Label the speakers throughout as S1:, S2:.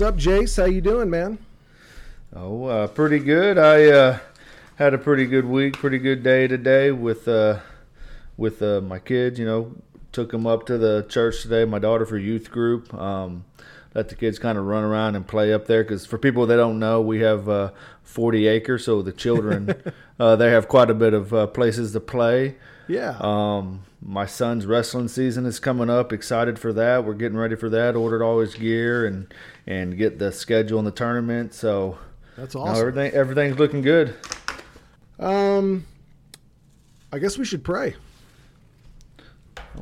S1: What's up, Jace? How you doing, man?
S2: Oh, uh, pretty good. I uh, had a pretty good week, pretty good day today with uh, with uh, my kids. You know, took them up to the church today. My daughter for youth group. Um, let the kids kind of run around and play up there because for people that don't know, we have uh, 40 acres, so the children uh, they have quite a bit of uh, places to play.
S1: Yeah.
S2: Um, my son's wrestling season is coming up. Excited for that. We're getting ready for that. Ordered all his gear and and get the schedule in the tournament. So
S1: That's
S2: no,
S1: awesome.
S2: everything everything's looking good.
S1: Um, I guess we should pray.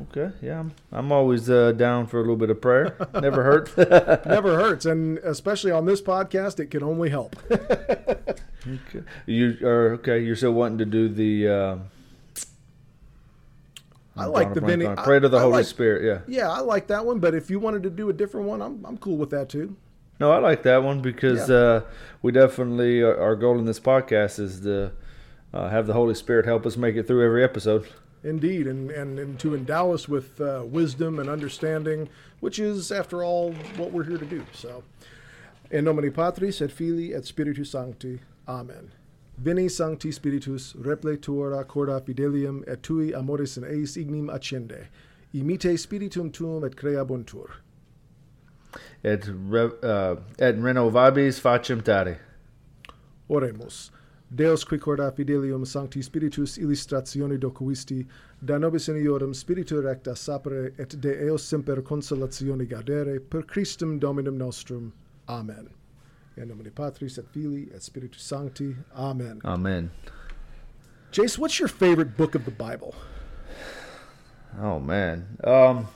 S2: Okay, yeah, I'm, I'm always uh, down for a little bit of prayer. Never hurts.
S1: Never hurts, and especially on this podcast, it can only help.
S2: okay. You are okay. You're still wanting to do the. Uh,
S1: I like the
S2: Veni. Pray to the
S1: I-
S2: Holy
S1: like-
S2: Spirit. Yeah.
S1: Yeah, I like that one. But if you wanted to do a different one, I'm I'm cool with that too.
S2: No, I like that one because
S1: Yeah.
S2: uh, we definitely our our goal in this podcast is to uh, have the Holy Spirit help us make it through every episode.
S1: Indeed, and, and, and to endow us with uh, wisdom and understanding, which is, after all, what we're here to do. So, in nomine Patris et Filii et Spiritus Sancti. Amen. Veni Sancti Spiritus, repletur corda fidelium et tui amoris in eis ignim accende. Imite spiritum tuum et crea bontur.
S2: Et, re, uh, et renovabis facem tare.
S1: Oremus. Deus qui corda fidelium sancti spiritus illustratione docuisti, da nobis in iodem spiritu recta sapere et de eos semper consolatione gaudere, per Christum Dominum nostrum. Amen. In nomine Patris et Filii et Spiritus Sancti. Amen.
S2: Amen.
S1: Jace, what's your favorite book of the Bible?
S2: Oh man. Um,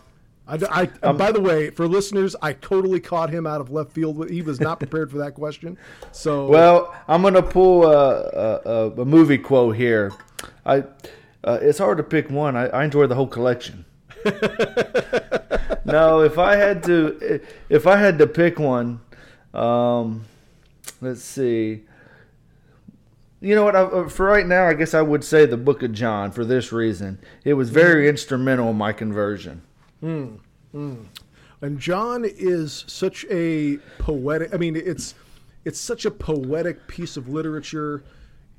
S1: I, I- and by the way, for listeners, I totally caught him out of left field. He was not prepared for that question. So,
S2: Well, I'm gonna pull a, a, a, a movie quote here. I uh, it's hard to pick one. I, I enjoy the whole collection. no, if I had to, if I had to pick one, um, let's see. You know what? I, uh, for right now, I guess I would say the Book of John for this reason. It was very mm. instrumental in my conversion. Mm, mm.
S1: and John is such a poetic. I mean, it's it's such a poetic piece of literature.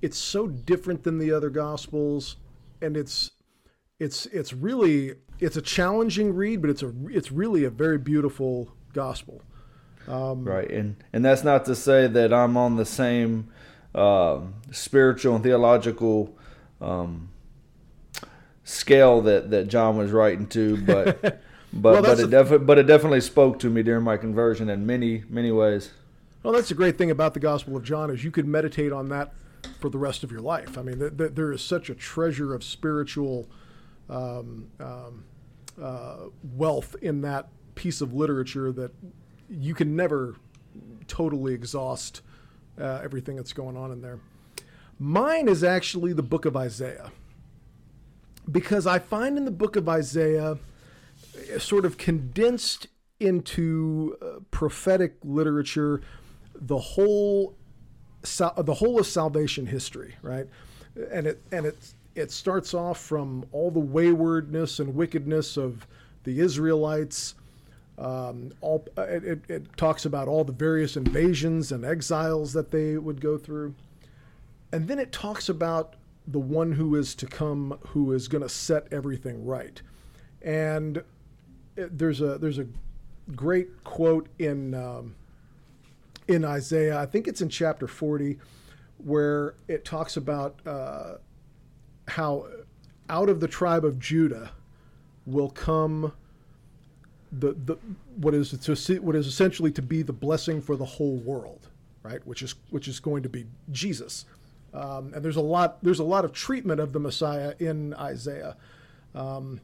S1: It's so different than the other gospels, and it's it's it's really it's a challenging read, but it's a it's really a very beautiful gospel.
S2: Right, and and that's not to say that I'm on the same um spiritual and theological um, scale that, that John was writing to, but but
S1: Well,
S2: but it definitely but it definitely spoke to me during my conversion in many many ways.
S1: Well, that's the great thing about the Gospel of John is you could meditate on that for the rest of your life. I mean, th- th- there is such a treasure of spiritual um, um, uh, wealth in that piece of literature that you can never totally exhaust uh, everything that's going on in there. Mine is actually the book of Isaiah because I find in the book of Isaiah uh, sort of condensed into uh, prophetic literature the whole sal- the whole of salvation history, right? And it and it it starts off from all the waywardness and wickedness of the Israelites. Um, all it, it, it talks about all the various invasions and exiles that they would go through, and then it talks about the one who is to come, who is going to set everything right. And it, there's a there's a great quote in um, in Isaiah. I think it's in chapter 40, where it talks about uh, how out of the tribe of Judah will come the the what is to what is essentially to be the blessing for the whole world, right? Which is which is going to be Jesus. Um, and there's a lot there's a lot of treatment of the Messiah in Isaiah. Um,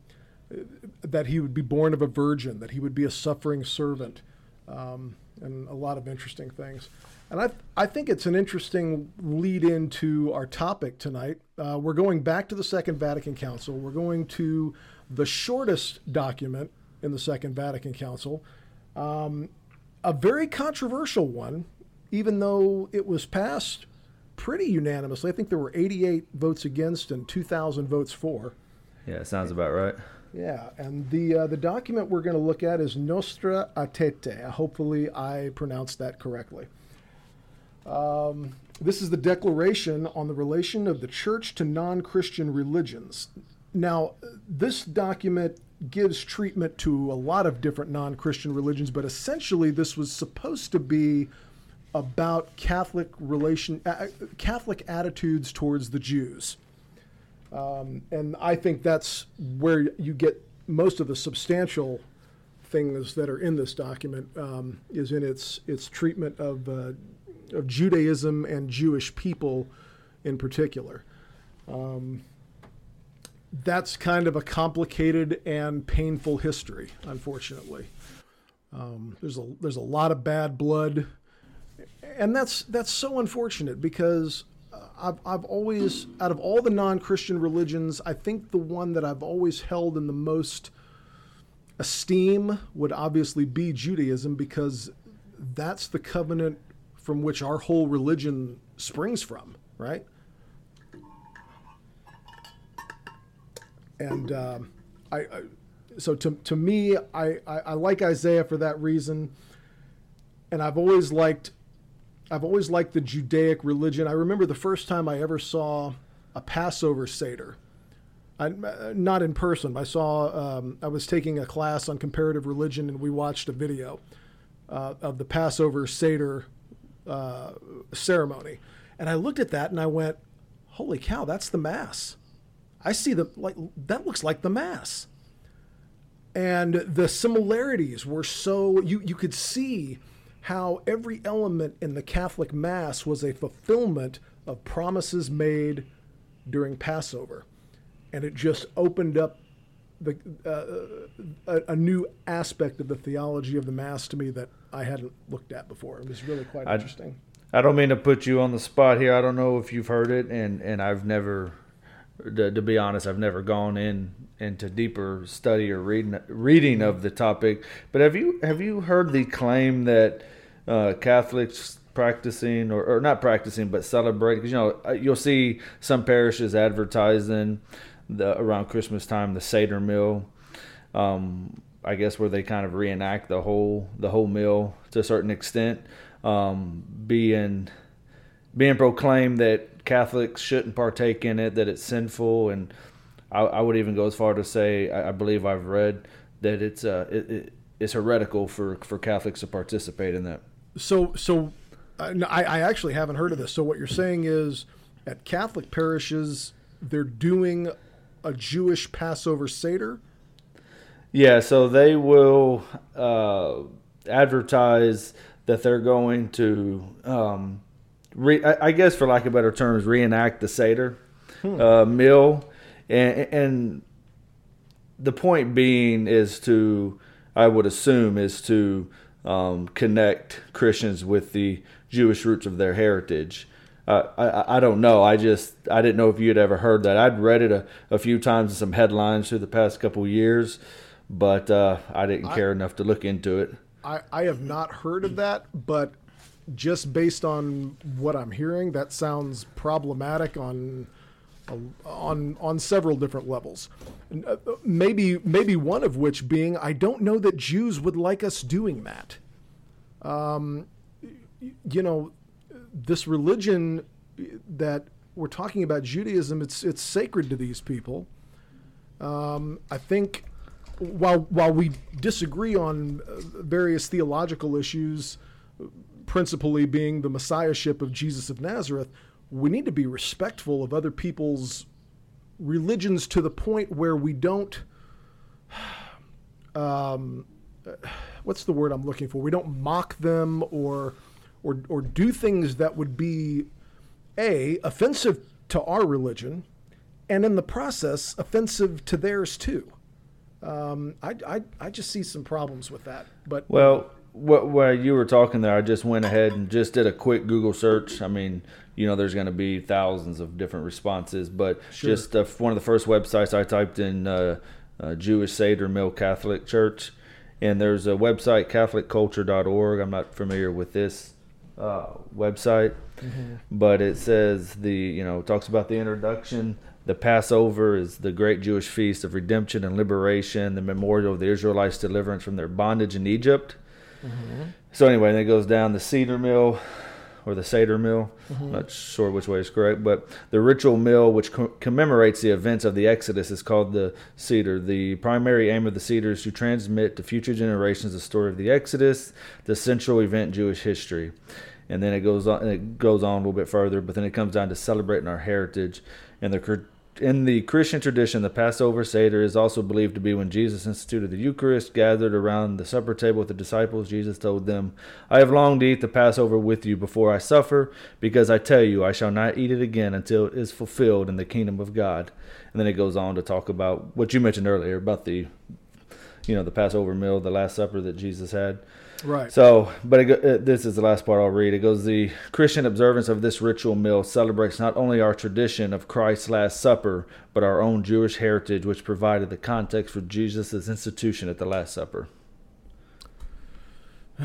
S1: that he would be born of a virgin, that he would be a suffering servant, um, and a lot of interesting things. And I, I think it's an interesting lead into our topic tonight. Uh, we're going back to the Second Vatican Council. We're going to the shortest document in the Second Vatican Council, um, a very controversial one, even though it was passed pretty unanimously. I think there were 88 votes against and 2,000 votes for.
S2: Yeah, sounds about right.
S1: Yeah, and the uh, the document we're going to look at is Nostra Aetate. Hopefully, I pronounced that correctly. Um, this is the declaration on the relation of the church to non-Christian religions. Now, this document gives treatment to a lot of different non-Christian religions, but essentially, this was supposed to be about Catholic relation, uh, Catholic attitudes towards the Jews. Um, and I think that's where you get most of the substantial things that are in this document um, is in its its treatment of uh, of Judaism and Jewish people in particular. Um, that's kind of a complicated and painful history, unfortunately. Um, there's a there's a lot of bad blood, and that's that's so unfortunate because I've, I've always, out of all the non Christian religions, I think the one that I've always held in the most esteem would obviously be Judaism because that's the covenant from which our whole religion springs from, right? And um, I, I, so to, to me, I, I, I like Isaiah for that reason. And I've always liked I've always liked the Judaic religion. I remember the first time I ever saw a Passover Seder. I, not in person. I saw. Um, I was taking a class on comparative religion, and we watched a video uh, of the Passover Seder uh, ceremony. And I looked at that and I went, "Holy cow! That's the Mass. I see the like. That looks like the Mass." And the similarities were so you you could see how every element in the Catholic Mass was a fulfillment of promises made during Passover. And it just opened up the, uh, a, a, new aspect of the theology of the Mass to me that I hadn't looked at before. It was really quite I, interesting.
S2: I don't mean to put you on the spot here. I don't know if you've heard it, and, and I've never, to, to be honest, I've never gone in into deeper study or reading reading of the topic. But have you have you heard the claim that uh, Catholics practicing or, or not practicing but celebrating? Because you know you'll see some parishes advertising the around Christmas time the Seder meal. Um, I guess where they kind of reenact the whole the whole meal to a certain extent, um, being being proclaimed that Catholics shouldn't partake in it, that it's sinful, and I, I would even go as far to say I, I believe I've read that it's uh, it, it, it's heretical for, for Catholics to participate in that.
S1: So so uh, I, I actually haven't heard of this. So what you're saying is at Catholic parishes they're doing a Jewish Passover Seder.
S2: Yeah, so they will uh, advertise that they're going to, um, re- I guess for lack of better terms, reenact the Seder hmm. uh, meal and, and the point being is to, I would assume, is to um, connect Christians with the Jewish roots of their heritage. Uh, I, I don't know. I just I didn't know if you had ever heard that. I'd read it a, a few times in some headlines through the past couple years, but uh, I didn't care I, enough to look into it.
S1: I, I have not heard of that, but just based on what I'm hearing, that sounds problematic on on on several different levels. Uh, maybe maybe one of which being I don't know that Jews would like us doing that. Um, you know, this religion that we're talking about, Judaism, it's it's sacred to these people. Um, I think while while we disagree on uh, various theological issues, principally being the messiahship of Jesus of Nazareth, we need to be respectful of other people's religions to the point where we don't um, what's the word I'm looking for? We don't mock them or or or do things that would be a offensive to our religion, and in the process offensive to theirs too. Um, I, I I just see some problems with that. But
S2: well, what while you were talking there, I just went ahead and just did a quick Google search. I mean, you know, there's going to be thousands of different responses, but sure. just uh, one of the first websites I typed in uh, uh, Jewish Seder Mill Catholic Church, and there's a website CatholicCulture.org. I'm not familiar with this uh, website, mm-hmm. but it says the you know talks about the introduction The Passover is the great Jewish feast of redemption and liberation, the memorial of the Israelites' deliverance from their bondage in Egypt. Mm-hmm. So anyway, then it goes down the cedar mill or the Seder Mill. Mm-hmm. Not sure which way is correct, but the ritual mill, which co- commemorates the events of the Exodus, is called the Cedar. The primary aim of the Seder is to transmit to future generations the story of the Exodus, the central event in Jewish history. And then it goes on. It goes on a little bit further, but then it comes down to celebrating our heritage and the in the Christian tradition, the Passover Seder is also believed to be when Jesus instituted the Eucharist, gathered around the supper table with the disciples. Jesus told them, I have longed to eat the Passover with you before I suffer, because I tell you, I shall not eat it again until it is fulfilled in the kingdom of God. And then it goes on to talk about what you mentioned earlier about the, you know, the Passover meal, the Last Supper that Jesus had.
S1: Right.
S2: So, but it, it, uh, this is the last part I'll read. It goes The Christian observance of this ritual meal celebrates not only our tradition of Christ's Last Supper, but our own Jewish heritage, which provided the context for Jesus' institution at the Last Supper.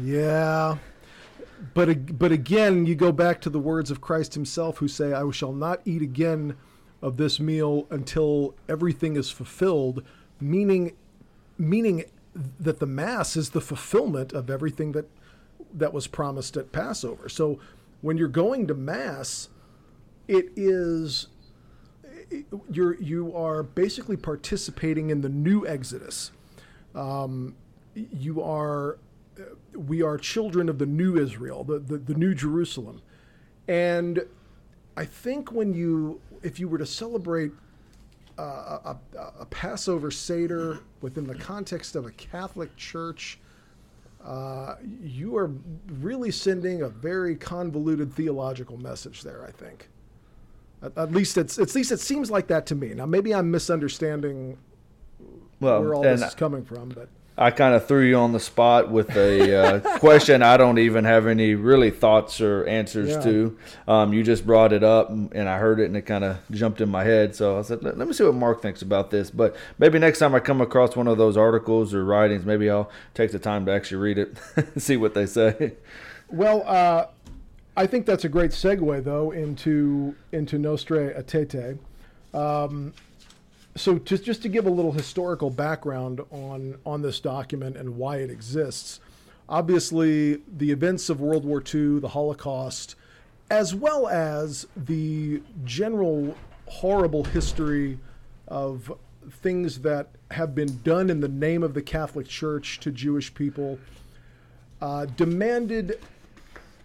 S1: yeah. But, but again, you go back to the words of Christ himself, who say, I shall not eat again of this meal until everything is fulfilled, meaning, meaning that the mass is the fulfillment of everything that that was promised at Passover. So when you're going to mass, it is you're you are basically participating in the new Exodus. Um, you are we are children of the new Israel, the, the, the new Jerusalem. And I think when you if you were to celebrate a, a, Passover Seder within the context of a Catholic church, uh, you are really sending a very convoluted theological message there. I think. At, at, least it's at least it seems like that to me. Now maybe I'm misunderstanding well, where all this is coming from, but
S2: I kind of threw you on the spot with a uh, question I don't even have any really thoughts or answers yeah. to. Um, you just brought it up, and I heard it, and it kind of jumped in my head. So I said, let, let, me see what Mark thinks about this. But maybe next time I come across one of those articles or writings, maybe I'll take the time to actually read it, see what they say.
S1: Well, uh, I think that's a great segue, though, into into Nostra Aetate. Um, so just just to give a little historical background on on this document and why it exists, obviously the events of World War II, the Holocaust, as well as the general horrible history of things that have been done in the name of the Catholic Church to Jewish people, uh, demanded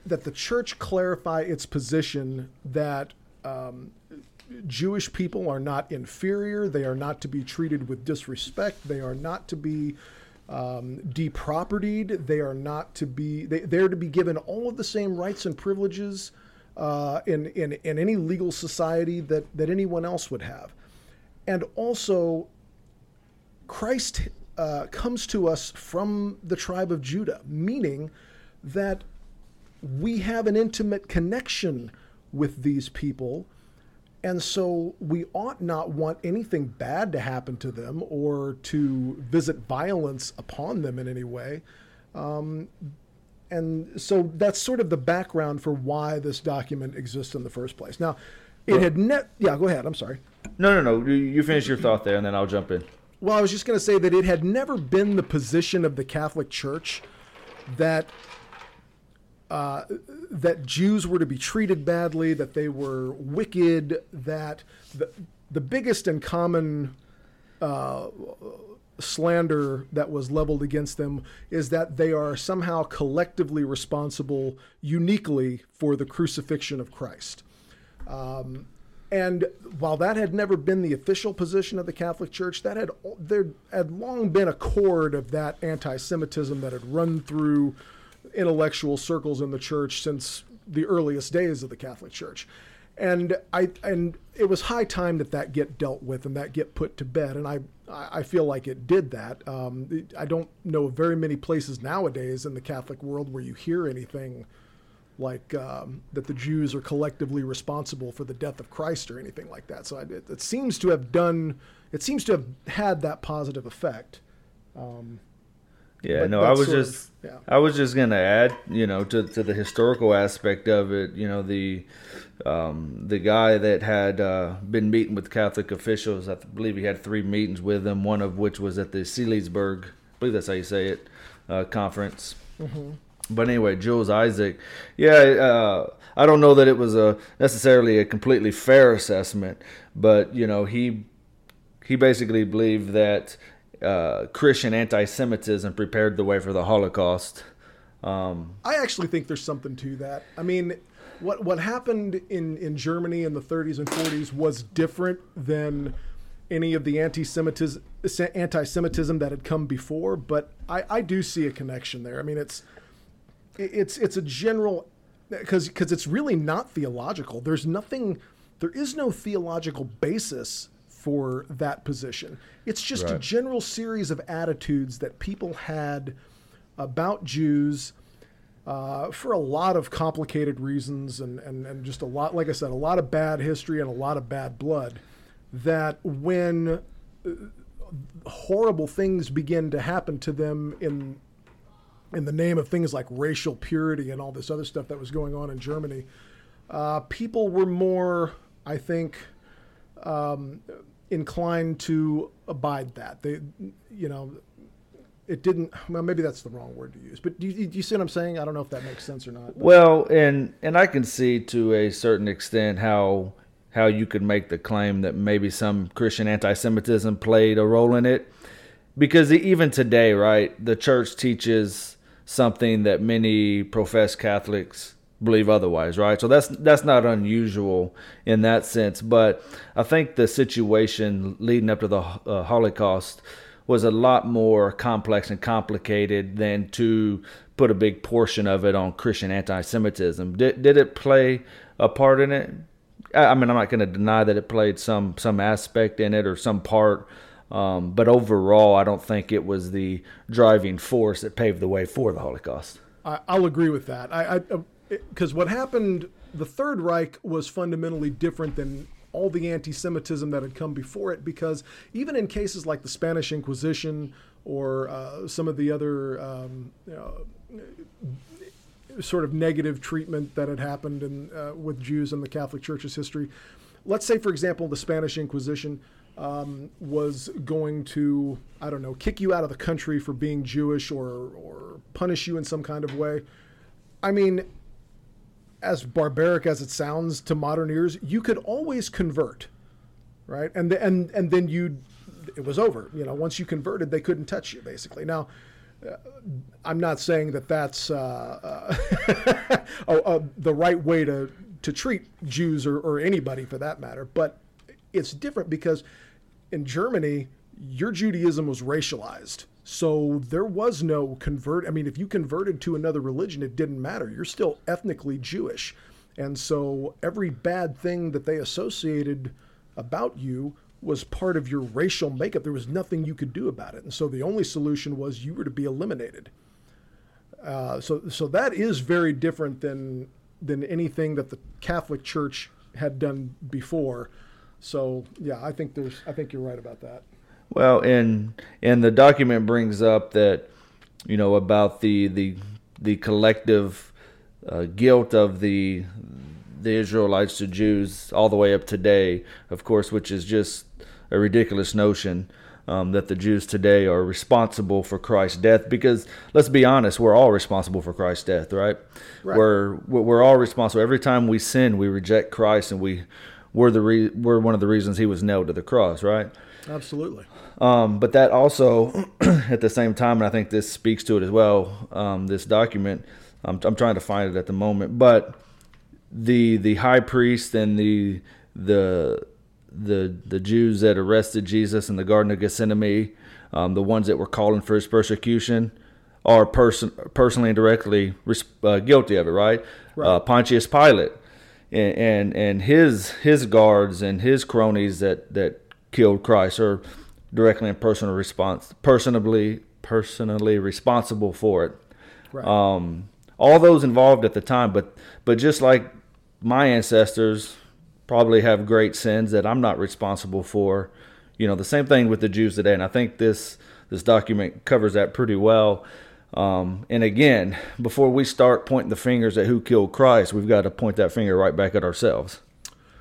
S1: that the church clarify its position that um, Jewish people are not inferior. They are not to be treated with disrespect. They are not to be um, depropertied. They are not to be. They, they're to be given all of the same rights and privileges uh, in, in in any legal society that that anyone else would have. And also, Christ uh, comes to us from the tribe of Judah, meaning that we have an intimate connection with these people and so we ought not want anything bad to happen to them or to visit violence upon them in any way. Um, and so that's sort of the background for why this document exists in the first place. Now, it well, had net. Yeah, go ahead. I'm sorry.
S2: No, no, no. You finish your thought there, and then I'll jump in.
S1: Well, I was just going to say that it had never been the position of the Catholic Church that that Jews were to be treated badly, that they were wicked, that the, the biggest and common uh, slander that was leveled against them is that they are somehow collectively responsible uniquely for the crucifixion of Christ. Um, and while that had never been the official position of the Catholic Church, that had there had long been a cord of that anti-Semitism that had run through intellectual circles in the church since the earliest days of the Catholic Church. And I and it was high time that that get dealt with and that get put to bed. And I I feel like it did that. Um, I don't know very many places nowadays in the Catholic world where you hear anything like um, that the Jews are collectively responsible for the death of Christ or anything like that. So it, it seems to have done. It seems to have had that positive effect. Um,
S2: Yeah,
S1: But
S2: no, I was
S1: sort of-
S2: just
S1: yeah.
S2: I was just gonna add, you know, to to the historical aspect of it. You know, the um, the guy that had uh, been meeting with Catholic officials. I believe he had three meetings with them. One of which was at the Seelisberg, I believe that's how you say it, uh, conference. But anyway, Jules Isaac, yeah, uh, I don't know that it was a necessarily a completely fair assessment, but you know, he he basically believed that uh, Christian anti-Semitism prepared the way for the Holocaust. Um,
S1: I actually think there's something to that. I mean, what what happened in in Germany in the 30s and 40s was different than any of the anti-Semitism anti-Semitism that had come before, but I, I do see a connection there. I mean, it's it's it's a general because because it's really not theological. There's nothing, there is no theological basis for that position. It's just a general series of attitudes that people had about Jews uh, for a lot of complicated reasons and, and, and just a lot, like I said, a lot of bad history and a lot of bad blood. That when uh, horrible things begin to happen to them in in the name of things like racial purity and all this other stuff that was going on in Germany, uh, people were more, I think, um, inclined to abide that. They, you know, it didn't. Well, maybe that's the wrong word to use. But do you, do you see what I'm saying? I don't know if that makes sense or not.
S2: well, and and I can see to a certain extent how how you could make the claim that maybe some Christian anti-Semitism played a role in it, because even today, right, the church teaches something that many professed Catholics believe otherwise, right? So that's that's not unusual in that sense. But I think the situation leading up to the uh, Holocaust was a lot more complex and complicated than to put a big portion of it on Christian anti-Semitism. Did did it play a part in it? I I mean, I'm not going to deny that it played some some aspect in it or some part. Um, but overall, I don't think it was the driving force that paved the way for the Holocaust.
S1: I, I'll agree with that. I because what happened, the Third Reich was fundamentally different than all the anti-Semitism that had come before it. Because even in cases like the Spanish Inquisition or uh, some of the other um, you know, sort of negative treatment that had happened in, uh, with Jews in the Catholic Church's history. Let's say, for example, the Spanish Inquisition um, was going to, I don't know, kick you out of the country for being Jewish or, or punish you in some kind of way. I mean, as barbaric as it sounds to modern ears, you could always convert, right? And and and then you, it was over. You know, once you converted, they couldn't touch you basically. Now, uh, I'm not saying that that's uh, uh, uh, uh, the right way to to treat Jews or, or anybody for that matter, but it's different because in Germany, your Judaism was racialized. So there was no convert. I mean, if you converted to another religion, it didn't matter. You're still ethnically Jewish. And so every bad thing that they associated about you was part of your racial makeup. There was nothing you could do about it. And so the only solution was you were to be eliminated. Uh, so, so that is very different than than anything that the Catholic Church had done before. So, yeah, I think there's. I think you're right about that.
S2: Well, and and the document brings up that you know about the the the collective uh, guilt of the the Israelites to Jews all the way up today, of course, which is just a ridiculous notion. Um, that the Jews today are responsible for Christ's death because let's be honest, we're all responsible for Christ's death, right?
S1: Right.
S2: We're we're all responsible. Every time we sin, we reject Christ, and we we're the re- we're one of the reasons He was nailed to the cross, right?
S1: Absolutely.
S2: Um, but that also, at the same time, and I think this speaks to it as well. Um, this document, I'm, I'm trying to find it at the moment, but the the high priest and the the the the Jews that arrested Jesus in the Garden of Gethsemane, um, the ones that were calling for his persecution, are person personally and directly res- uh, guilty of it, right?
S1: Right.
S2: Uh, Pontius Pilate and, and and his his guards and his cronies that that killed Christ are directly and personal response personally personally responsible for it.
S1: Right.
S2: Um, all those involved at the time, but but just like my ancestors probably have great sins that I'm not responsible for. You know, the same thing with the Jews today, and I think this this document covers that pretty well. Um, and again, before we start pointing the fingers at who killed Christ, we've got to point that finger right back at ourselves.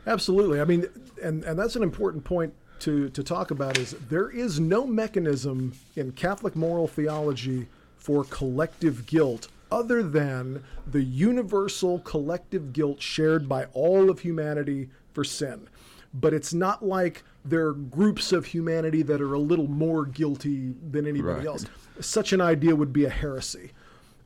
S1: Absolutely. I mean, and, and that's an important point to, to talk about is there is no mechanism in Catholic moral theology for collective guilt other than the universal collective guilt shared by all of humanity for sin. But it's not like there are groups of humanity that are a little more guilty than anybody
S2: Right.
S1: else. Such an idea would be a heresy.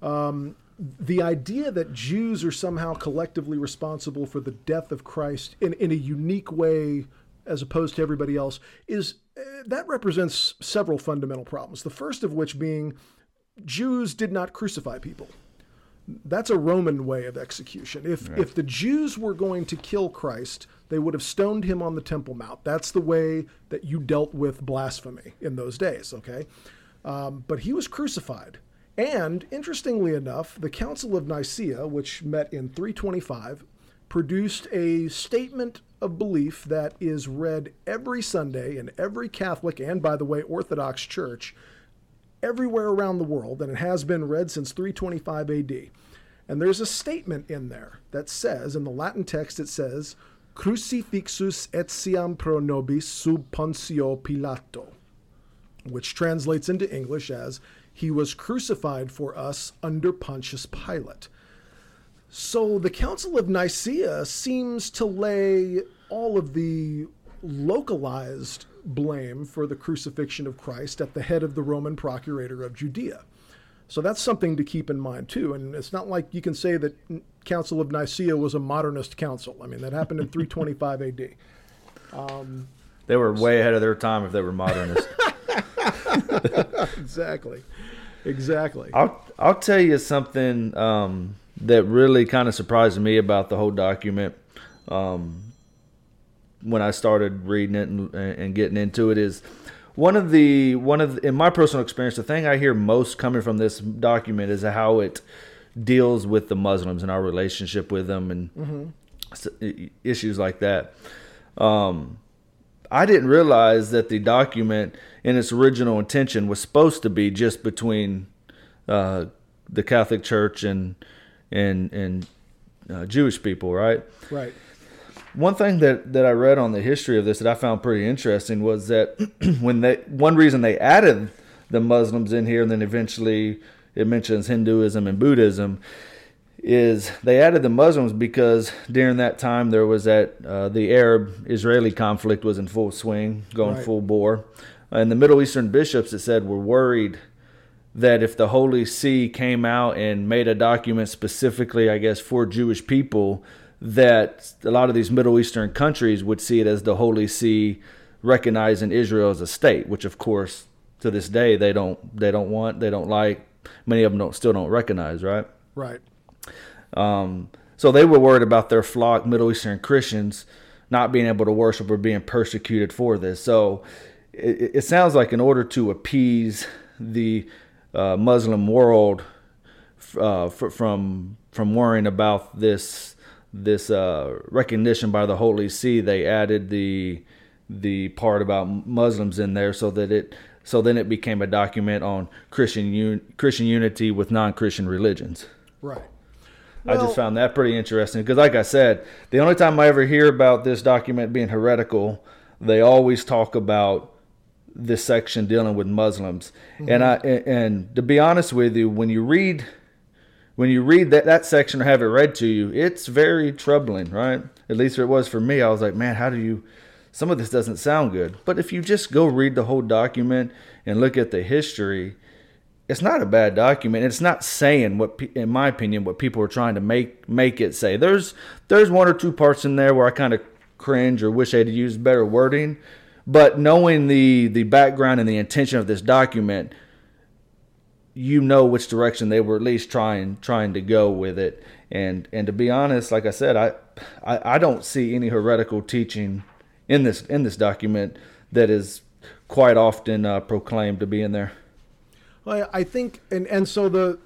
S1: Um, the idea that Jews are somehow collectively responsible for the death of Christ in, in a unique way as opposed to everybody else is uh, that represents several fundamental problems. The first of which being Jews did not crucify people. That's a Roman way of execution. If if the Jews were going to kill Christ, they would have stoned him on the Temple Mount. That's the way that you dealt with blasphemy in those days. Okay, um, but he was crucified. And interestingly enough, the Council of Nicaea, which met in 325, produced a statement of belief that is read every Sunday in every Catholic and, by the way, Orthodox church everywhere around the world, and it has been read since 325 AD. And there's a statement in there that says, in the Latin text, it says, Crucifixus etiam pro nobis sub Pontio Pilato, which translates into English as, He was crucified for us under Pontius Pilate. So the Council of Nicaea seems to lay all of the localized blame for the crucifixion of Christ at the head of the Roman procurator of Judea. So that's something to keep in mind too. And it's not like you can say that Council of Nicaea was a modernist council. I mean, that happened in 325 AD.
S2: They were way ahead of their time if they were modernists.
S1: Exactly. Exactly.
S2: I'll I'll tell you something um, that really kind of surprised me about the whole document um, when I started reading it and, and getting into it is one of the one of the, in my personal experience the thing I hear most coming from this document is how it deals with the Muslims and our relationship with them and i- issues like that. Um, I didn't realize that the document, in its original intention, was supposed to be just between uh, the Catholic Church and and and uh, Jewish people, right?
S1: Right.
S2: One thing that, that I read on the history of this that I found pretty interesting was that when they one reason they added the Muslims in here and then eventually it mentions Hinduism and Buddhism is they added the Muslims because during that time there was that uh, the Arab Israeli conflict was in full swing, going
S1: Right.
S2: full bore, and the Middle Eastern bishops it said were worried that if the Holy See came out and made a document specifically, I guess, for Jewish people, that a lot of these Middle Eastern countries would see it as the Holy See recognizing Israel as a state, which of course to this day they don't they don't want, they don't like. Many of them don't still don't recognize, right?
S1: Right.
S2: Um, so they were worried about their flock, Middle Eastern Christians, not being able to worship or being persecuted for this. So it, it sounds like in order to appease the uh, Muslim world uh, fr- from from worrying about this this uh, recognition by the Holy See, they added the the part about Muslims in there so that it so then it became a document on Christian un, Christian unity with non-Christian religions.
S1: Right.
S2: I just found that pretty interesting because, like I said, the only time I ever hear about this document being heretical, they always talk about this section dealing with Muslims. And I and, and to be honest with you, when you read when you read that that section or have it read to you, it's very troubling, right? At least it was for me. I was like, man, how do you? Some of this doesn't sound good. But if you just go read the whole document and look at the history, it's not a bad document. It's not saying what, in my opinion, what people are trying to make make it say. There's there's one or two parts in there where I kind of cringe or wish I'd used better wording. But knowing the the background and the intention of this document, you know which direction they were at least trying trying to go with it. And and to be honest, like I said, I I, I don't see any heretical teaching in this in this document that is quite often uh, proclaimed to be in there.
S1: Well, I think, and and so the,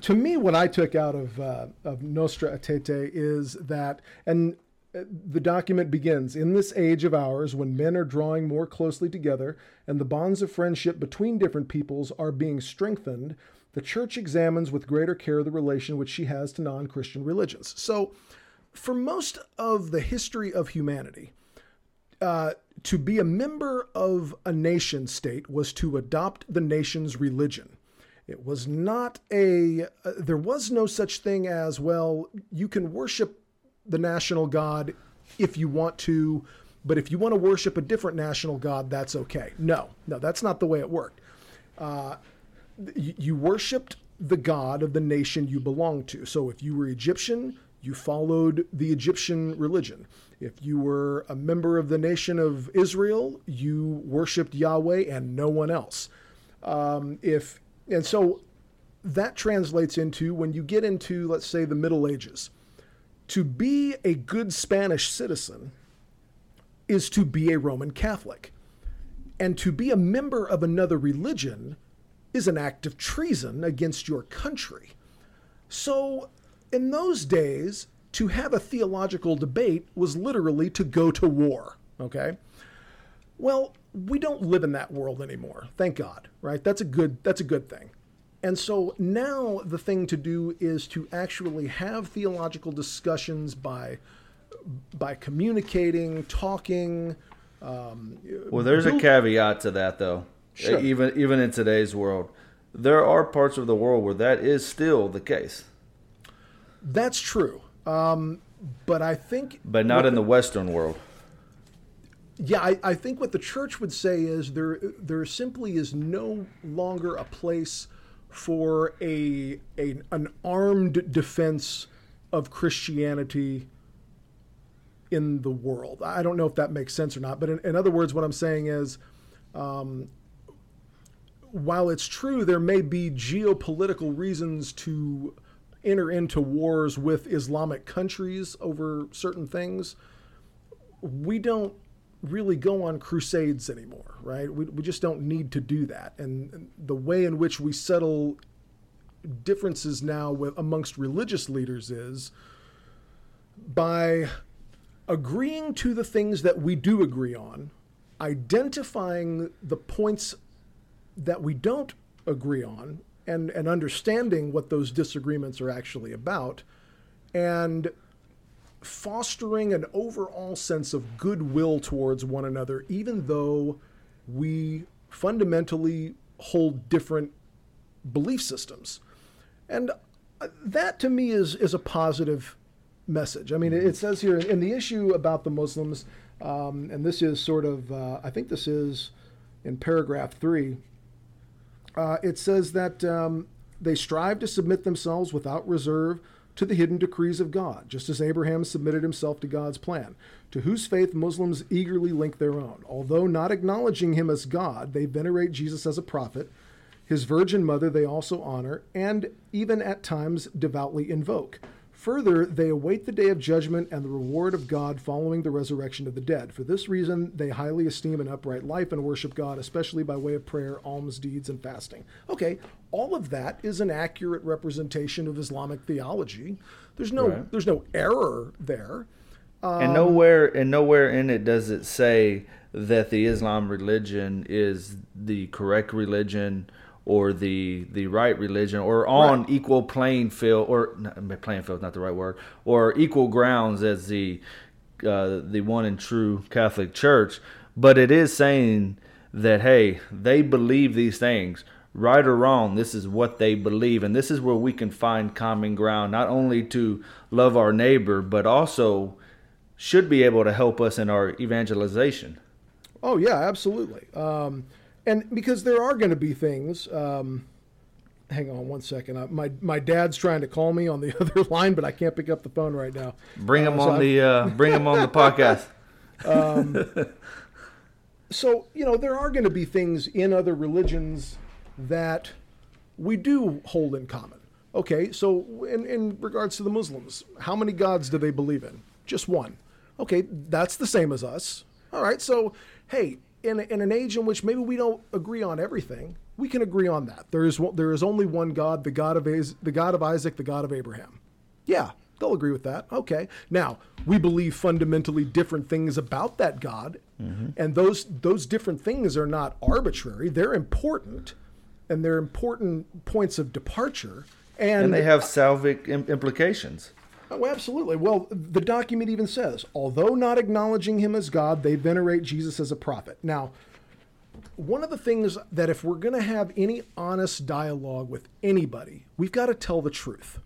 S1: to me, what I took out of uh, of Nostra Aetate is that, and the document begins In this age of ours, when men are drawing more closely together and the bonds of friendship between different peoples are being strengthened, the church examines with greater care the relation which she has to non Christian religions. So, for most of the history of humanity, uh, to be a member of a nation state was to adopt the nation's religion. It was not a, uh, there was no such thing as, well, you can worship the national god if you want to, but if you want to worship a different national god, that's okay. No, no, that's not the way it worked. Uh, you, worshiped the god of the nation you belonged to. So if you were Egyptian, you followed the Egyptian religion. If you were a member of the nation of Israel, you worshiped Yahweh and no one else. Um, if and so that translates into when you get into, let's say, the Middle Ages, to be a good Spanish citizen is to be a Roman Catholic. And to be a member of another religion is an act of treason against your country. So, in those days, to have a theological debate was literally to go to war, okay? Well, we don't live in that world anymore. Thank God, right? That's a good that's a good thing. And so now the thing to do is to actually have theological discussions by by communicating, talking. Um,
S2: well, there's build... a caveat to that, though. Sure. Even even in today's world, there are parts of the world where that is still the case.
S1: That's true, um, but I think.
S2: But not in the, the Western world.
S1: Yeah, I, I think what the church would say is there there simply is no longer a place for a, a an armed defense of Christianity in the world. I don't know if that makes sense or not, but in, in other words, what I'm saying is, um, while it's true there may be geopolitical reasons to enter into wars with Islamic countries over certain things, we don't really go on crusades anymore, right? We, we just don't need to do that. And the way in which we settle differences now with amongst religious leaders is by agreeing to the things that we do agree on, identifying the points that we don't agree on, and, and understanding what those disagreements are actually about, and fostering an overall sense of goodwill towards one another, even though we fundamentally hold different belief systems. And uh, that to me is, is a positive message. I mean, it says here in the issue about the Muslims, um, and this is sort of, uh, I think this is in paragraph three, uh, it says that um, they strive to submit themselves without reserve to the hidden decrees of God, just as Abraham submitted himself to God's plan, to whose faith Muslims eagerly link their own. Although not acknowledging him as God, they venerate Jesus as a prophet. His virgin mother they also honor, and even at times devoutly invoke. Further, they await the day of judgment and the reward of God following the resurrection of the dead. For this reason, they highly esteem an upright life and worship God, especially by way of prayer, alms deeds, and fasting. Okay, all of that is an accurate representation of Islamic theology. There's no right. there's no error there.
S2: Um, and nowhere and nowhere in it does it say that the Islam religion is the correct religion or the the right religion or on right. equal playing field or playing field is not the right word or equal grounds as the uh, the one and true Catholic Church, but it is saying that hey, they believe these things. Right or wrong, this is what they believe, and this is where we can find common ground, not only to love our neighbor, but also should be able to help us in our evangelization.
S1: Oh yeah, absolutely. Um, and because there are going to be things. Um, hang on one second. Uh, my my dad's trying to call me on the other line, but I can't pick up the phone right now.
S2: Bring him uh, so on the uh, bring him on the podcast. Um,
S1: so you know there are going to be things in other religions that we do hold in common. Okay, so in, in regards to the Muslims, how many gods do they believe in? Just one. Okay, that's the same as us. All right, so hey, in, in an age in which maybe we don't agree on everything, we can agree on that. There is there is only one God, the God of the God of Isaac, the God of Abraham. Yeah, they'll agree with that. Okay. Now, we believe fundamentally different things about that God, mm-hmm. and those those different things are not arbitrary. They're important, and they're important points of departure. And,
S2: And they have salvic implications.
S1: Oh, absolutely. Well, the document even says, although not acknowledging him as God, they venerate Jesus as a prophet. Now, one of the things that if we're going to have any honest dialogue with anybody, we've got to tell the truth.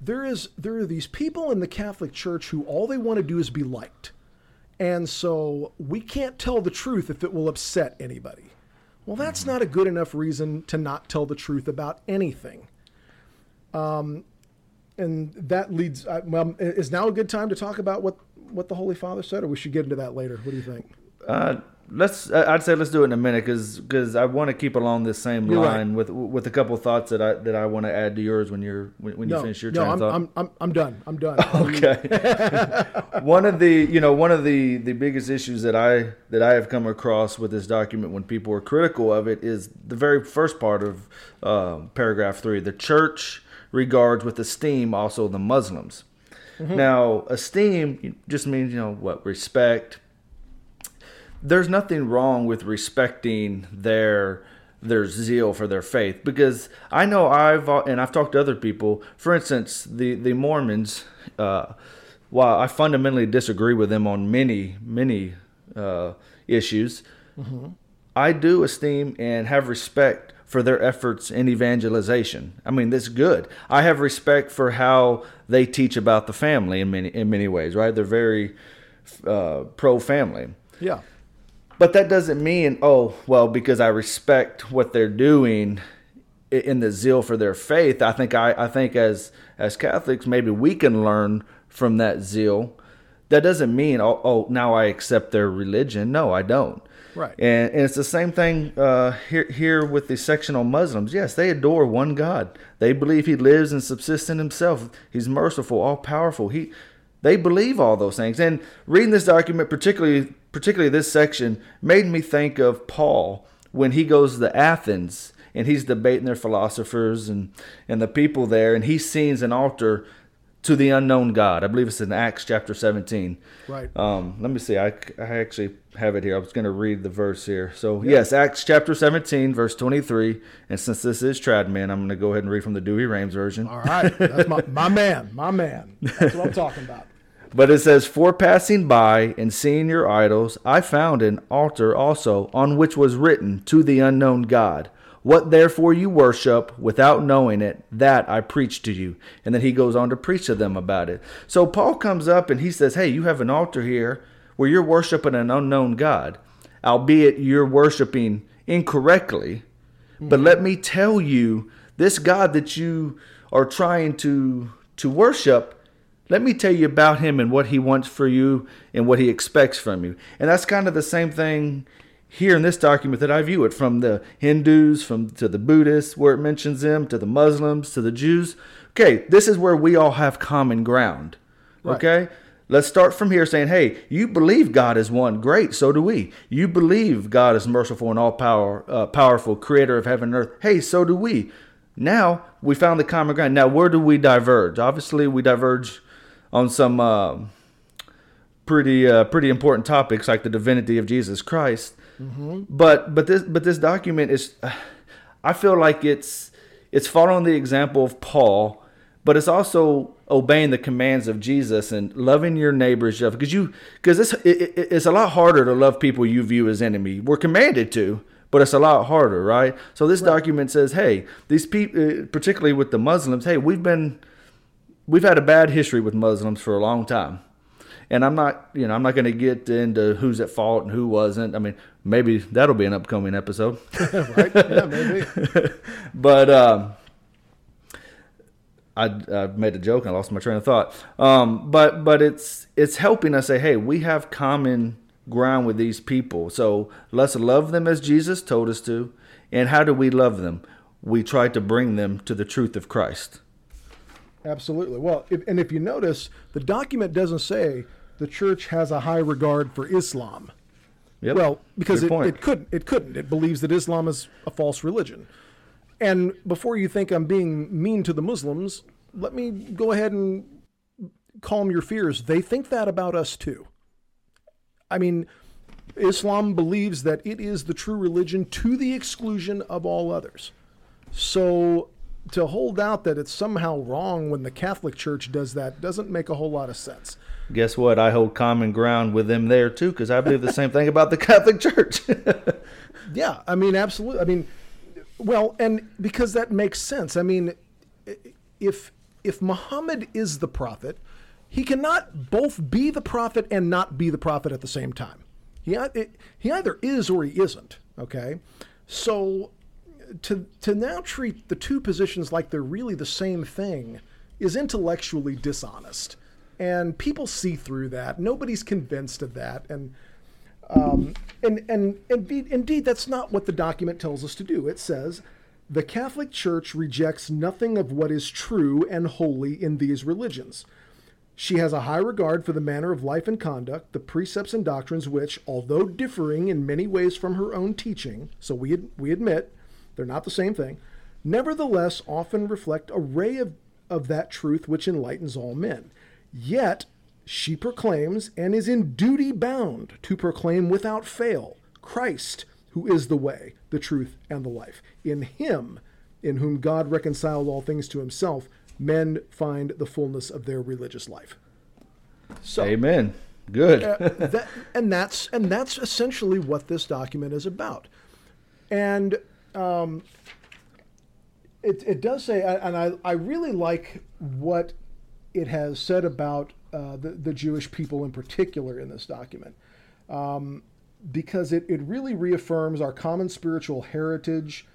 S1: There is there are these people in the Catholic Church who all they want to do is be liked. And so we can't tell the truth if it will upset anybody. Well, that's not a good enough reason to not tell the truth about anything um, and that leads. I, well, is now a good time to talk about what what the Holy Father said, or we should get into that later? What do you think?
S2: Uh, let's. I'd say let's do it in a minute because because I want to keep along this same
S1: You're right.
S2: line with with a couple of thoughts that I that I want to add to yours when you're when, when you finish your
S1: no,
S2: train
S1: I'm,
S2: thought.
S1: I'm, I'm I'm done. I'm done.
S2: okay. one of the you know one of the the biggest issues that I that I have come across with this document when people are critical of it is the very first part of uh, paragraph three. The church regards with esteem also the Muslims. Now, esteem just means you know what respect. There's nothing wrong with respecting their their zeal for their faith because I know I've and I've talked to other people. For instance, the the Mormons. Uh, while I fundamentally disagree with them on many many uh, issues, I do esteem and have respect for their efforts in evangelization. I mean, that's good. I have respect for how they teach about the family in many in many ways. Right? They're very uh, pro family.
S1: yeah,
S2: But that doesn't mean, oh, well, because I respect what they're doing in the zeal for their faith. I think I, I think as as Catholics, maybe we can learn from that zeal. That doesn't mean, oh, oh now I accept their religion. No, I don't.
S1: Right.
S2: And, and it's the same thing uh, here here with the sectional Muslims. Yes, they adore one God. They believe He lives and subsists in Himself. He's merciful, all powerful. He they believe all those things. And reading this document, particularly particularly this section, made me think of Paul when he goes to Athens and he's debating their philosophers and and the people there, and he sees an altar to the unknown God. I believe it's in Acts chapter 17.
S1: right.
S2: Um, let me see. I, I actually have it here. I was going to read the verse here. So, yes, Acts chapter 17, verse 23. And since this is Trad Men, I'm going to go ahead and read from the Douay-Rheims version.
S1: All right, that's my my man, my man. That's what I'm talking about.
S2: But it says, For passing by and seeing your idols, I found an altar also on which was written, To the unknown God. What therefore you worship without knowing it, that I preach to you. And then he goes on to preach to them about it. So Paul comes up and he says, Hey, you have an altar here where you're worshiping an unknown God, albeit you're worshiping incorrectly. But mm-hmm. let me tell you, this God that you are trying to to worship, let me tell you about him and what he wants for you and what he expects from you. And that's kind of the same thing here in this document that I view it from the Hindus, from to the Buddhists, where it mentions them, to the Muslims, to the Jews. Okay, this is where we all have common ground.
S1: Right.
S2: Okay? Let's start from here saying, hey, you believe God is one. Great, so do we. You believe God is merciful and all power, uh, powerful, creator of heaven and earth. Hey, so do we. Now we found the common ground. Now, where do we diverge? Obviously, we diverge on some uh, pretty uh, pretty important topics like the divinity of Jesus Christ. But but this but this document is, I feel like it's it's following the example of Paul, but it's also obeying the commands of Jesus and loving your neighbors because you because it's it, it, it's a lot harder to love people you view as enemy. We're commanded to, but it's a lot harder, right? So this document says, hey, these people, particularly with the Muslims, hey, we've been we've had a bad history with Muslims for a long time. And I'm not, you know, I'm not going to get into who's at fault and who wasn't. I mean, maybe that'll be an upcoming episode.
S1: right? Yeah, maybe.
S2: but um, I, I made a joke and I lost my train of thought. Um, but but it's it's helping us say, hey, we have common ground with these people, so let's love them as Jesus told us to. And how do we love them? We try to bring them to the truth of Christ.
S1: Absolutely. Well, if, and if you notice, the document doesn't say the church has a high regard for Islam.
S2: Yep.
S1: Well, because it, it couldn't. It couldn't. It believes that Islam is a false religion. And before you think I'm being mean to the Muslims, let me go ahead and calm your fears, they think that about us too. I mean, Islam believes that it is the true religion to the exclusion of all others. So to hold out that it's somehow wrong when the Catholic Church does that doesn't make a whole lot of sense.
S2: Guess what? I hold common ground with them there too because I believe the same thing about the Catholic Church.
S1: yeah, I mean, absolutely. I mean, well, and because that makes sense. I mean, if if Muhammad is the prophet, he cannot both be the prophet and not be the prophet at the same time. He, he either is or he isn't. Okay, so to to now treat the two positions like they're really the same thing is intellectually dishonest, and people see through that. Nobody's convinced of that, and um, and and indeed, indeed, that's not what the document tells us to do. It says. The Catholic Church rejects nothing of what is true and holy in these religions. She has a high regard for the manner of life and conduct, the precepts and doctrines which, although differing in many ways from her own teaching, so we, we admit they're not the same thing, nevertheless often reflect a ray of, of that truth which enlightens all men. Yet she proclaims and is in duty bound to proclaim without fail Christ, who is the way, the truth, and the life. In him, in whom God reconciled all things to himself, men find the fullness of their religious life.
S2: So, Amen. Good.
S1: uh, that, and that's and that's essentially what this document is about. And um, it, it does say, and I, I really like what it has said about uh, the, the Jewish people in particular in this document, um, because it, it really reaffirms our common spiritual heritage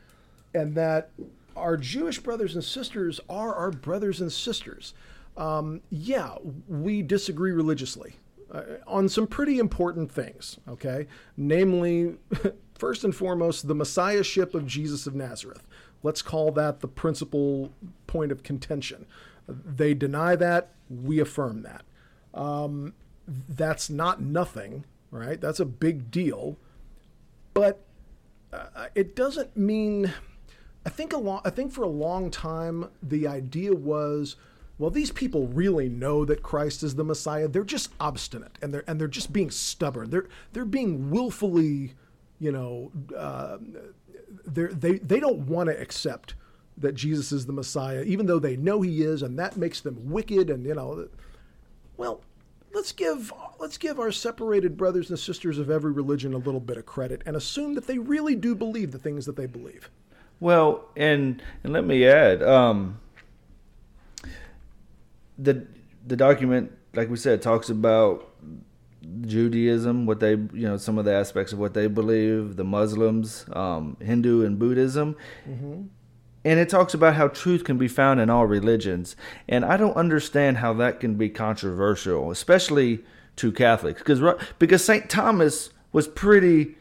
S1: and that our Jewish brothers and sisters are our brothers and sisters. Um, yeah, we disagree religiously uh, on some pretty important things, okay? Namely, first and foremost, the messiahship of Jesus of Nazareth. Let's call that the principal point of contention. They deny that, we affirm that. Um, that's not nothing, right? That's a big deal. But uh, it doesn't mean. I think a long, I think for a long time the idea was, well, these people really know that Christ is the Messiah. They're just obstinate and they're and they're just being stubborn. They're they're being willfully you know, uh, they they don't want to accept that Jesus is the Messiah, even though they know he is, and that makes them wicked. And you know, well, let's give let's give our separated brothers and sisters of every religion a little bit of credit and assume that they really do believe the things that they believe.
S2: Well, and and let me add, um, the the document, like we said, talks about Judaism, what they, you know, some of the aspects of what they believe, the Muslims, um, Hindu, and Buddhism. Mm-hmm. And it talks about how truth can be found in all religions. And I don't understand how that can be controversial, especially to Catholics, because because Saint Thomas was pretty.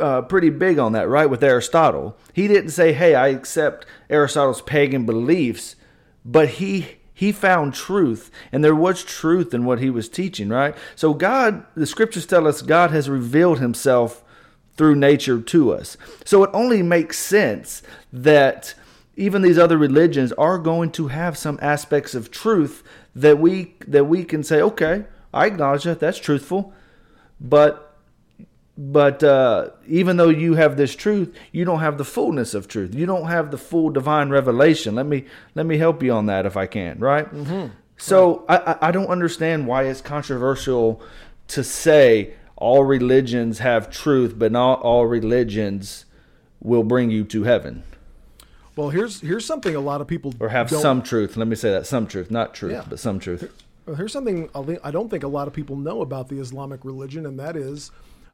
S2: Uh, pretty big on that, right? With Aristotle, he didn't say, "Hey, I accept Aristotle's pagan beliefs," but he he found truth, and there was truth in what he was teaching, right? So, God, the scriptures tell us God has revealed himself through nature to us. So, it only makes sense that even these other religions are going to have some aspects of truth that we that we can say, okay, I acknowledge that that's truthful, but but uh, even though you have this truth, you don't have the fullness of truth. You don't have the full divine revelation. Let me let me help you on that if I can. Right. Mm-hmm. So right. I I don't understand why it's controversial to say all religions have truth, but not all religions will bring you to heaven.
S1: Well, here's here's something a lot of people
S2: or have some truth. Let me say that some truth, not truth, yeah. but some truth.
S1: Here's something I don't think a lot of people know about the Islamic religion, and that is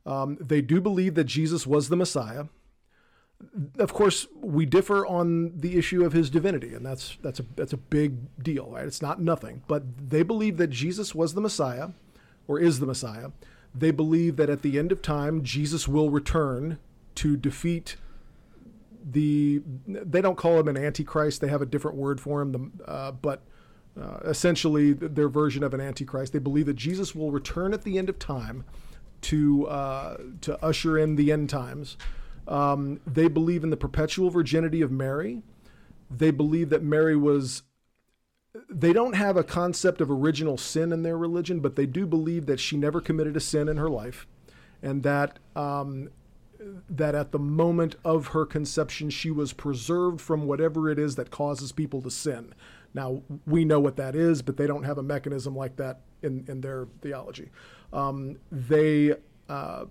S1: um, they do believe that Jesus was the Messiah. Of course, we differ on the issue of his divinity, and that's that's a that's a big deal, right? It's not nothing, but they believe that Jesus was the Messiah, or is the Messiah. They believe that at the end of time, Jesus will return to defeat the. They don't call him an antichrist; they have a different word for him. Uh, but uh, essentially, their version of an antichrist. They believe that Jesus will return at the end of time to uh, to usher in the end times. Um, they believe in the perpetual virginity of Mary. They believe that Mary was they don't have a concept of original sin in their religion, but they do believe that she never committed a sin in her life, and that um, that at the moment of her conception she was preserved from whatever it is that causes people to sin. Now we know what that is, but they don't have a mechanism like that in in their theology. Um, they uh,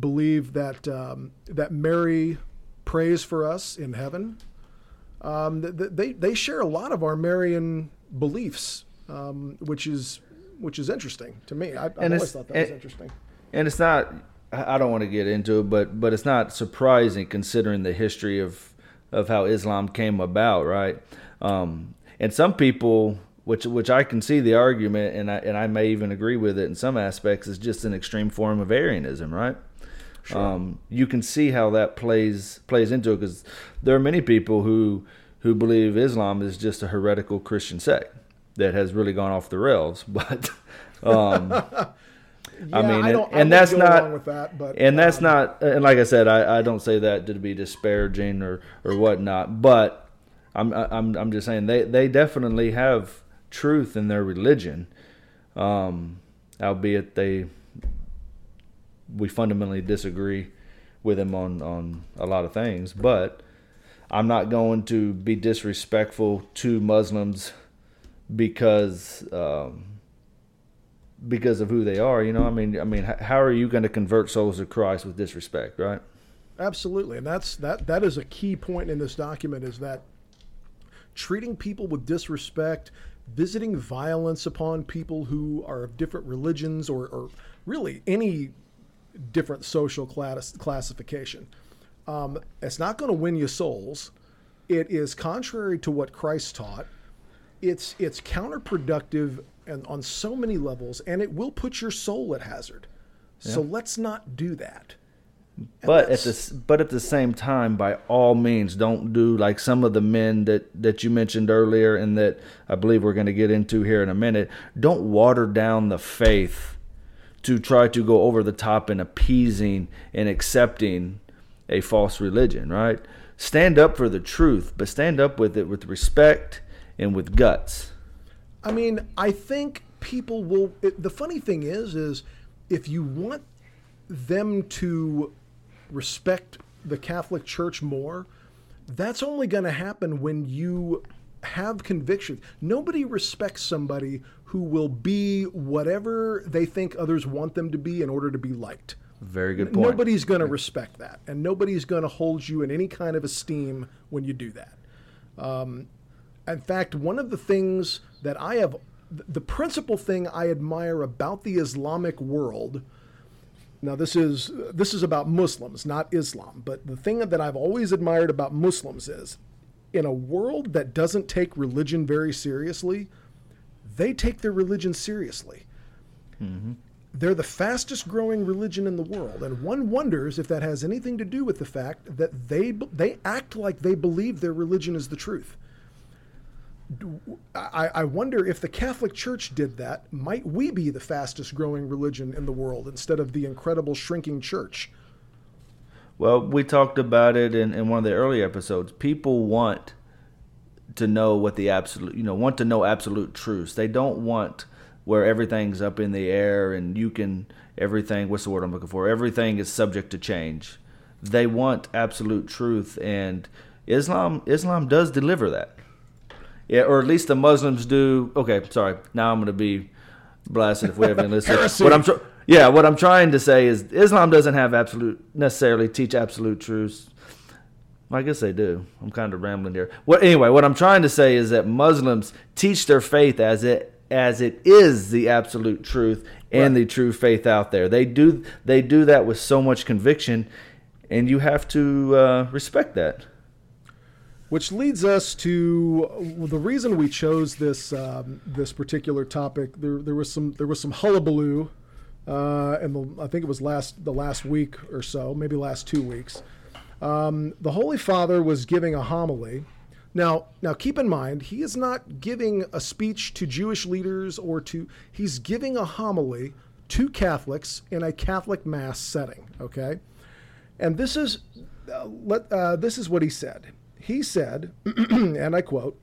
S1: believe that um, that Mary prays for us in heaven. Um, they they share a lot of our Marian beliefs, um, which is which is interesting to me. I, I always thought that was interesting.
S2: And it's not. I don't want to get into it, but but it's not surprising considering the history of of how Islam came about, right? Um, and some people, which which I can see the argument, and I and I may even agree with it in some aspects, is just an extreme form of Arianism, right? Sure. Um, you can see how that plays plays into it because there are many people who who believe Islam is just a heretical Christian sect that has really gone off the rails. But um,
S1: yeah, I mean, I and,
S2: and that's not
S1: that, but,
S2: and that's um, not and like I said, I, I don't say that to be disparaging or or whatnot, but I'm I'm I'm just saying they they definitely have truth in their religion, um, albeit they we fundamentally disagree with them on on a lot of things, but I'm not going to be disrespectful to Muslims because um, because of who they are. You know, I mean, I mean, how are you going to convert souls to Christ with disrespect, right?
S1: Absolutely, and that's that. That is a key point in this document: is that treating people with disrespect, visiting violence upon people who are of different religions or, or really any different social class classification um, it's not going to win you souls. It is contrary to what Christ taught. It's it's counterproductive and on so many levels, and it will put your soul at hazard. Yeah. So let's not do that.
S2: And but at the but at the same time, by all means, don't do like some of the men that that you mentioned earlier, and that I believe we're going to get into here in a minute. Don't water down the faith to try to go over the top in appeasing and accepting a false religion, right? Stand up for the truth, but stand up with it with respect and with guts.
S1: I mean, I think people will. It, the funny thing is, is if you want them to respect the Catholic Church more, that's only going to happen when you have conviction. Nobody respects somebody who will be whatever they think others want them to be in order to be liked.
S2: Very good point.
S1: Nobody's going to respect that, and nobody's going to hold you in any kind of esteem when you do that. Um, in fact, one of the things that I have, the principal thing I admire about the Islamic world. Now, this is this is about Muslims, not Islam. But the thing that I've always admired about Muslims is, in a world that doesn't take religion very seriously, they take their religion seriously. Mm-hmm they're the fastest growing religion in the world, and one wonders if that has anything to do with the fact that they they act like they believe their religion is the truth. I, I wonder if the Catholic Church did that, might we be the fastest growing religion in the world instead of the incredible shrinking church?
S2: Well, we talked about it in, in one of the early episodes. People want to know what the absolute, you know, want to know absolute truths. They don't want where everything's up in the air and you can everything what's the word I'm looking for everything is subject to change they want absolute truth and Islam Islam does deliver that yeah or at least the Muslims do okay sorry now I'm going to be blasted if we haven't listened what I'm tr- yeah what I'm trying to say is Islam doesn't have absolute necessarily teach absolute truths I guess they do. I'm kind of rambling here. What anyway? What I'm trying to say is that Muslims teach their faith as it as it is the absolute truth and right. the true faith out there. They do they do that with so much conviction, and you have to uh, respect that.
S1: Which leads us to the reason we chose this um, this particular topic. There, there was some there was some hullabaloo, uh, and I think it was last the last week or so, maybe last two weeks. Um, the Holy Father was giving a homily now, now keep in mind, he is not giving a speech to Jewish leaders or to he's giving a homily to Catholics in a Catholic mass setting, okay? And this is uh, let, uh, this is what he said. He said, and I quote,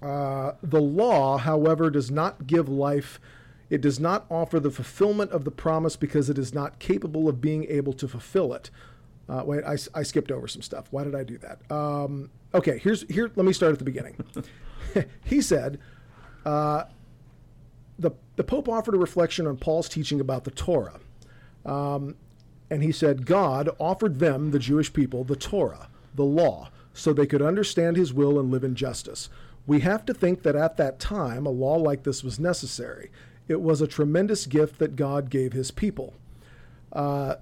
S1: Uh, the law, however, does not give life. It does not offer the fulfillment of the promise because it is not capable of being able to fulfill it. Uh, wait, I, I, skipped over some stuff. Why did I do that? Um, okay, here's here. Let me start at the beginning. he said, uh, the the Pope offered a reflection on Paul's teaching about the Torah, um, and he said God offered them, the Jewish people, the Torah, the law, so they could understand His will and live in justice. We have to think that at that time, a law like this was necessary. It was a tremendous gift that God gave his people. Uh,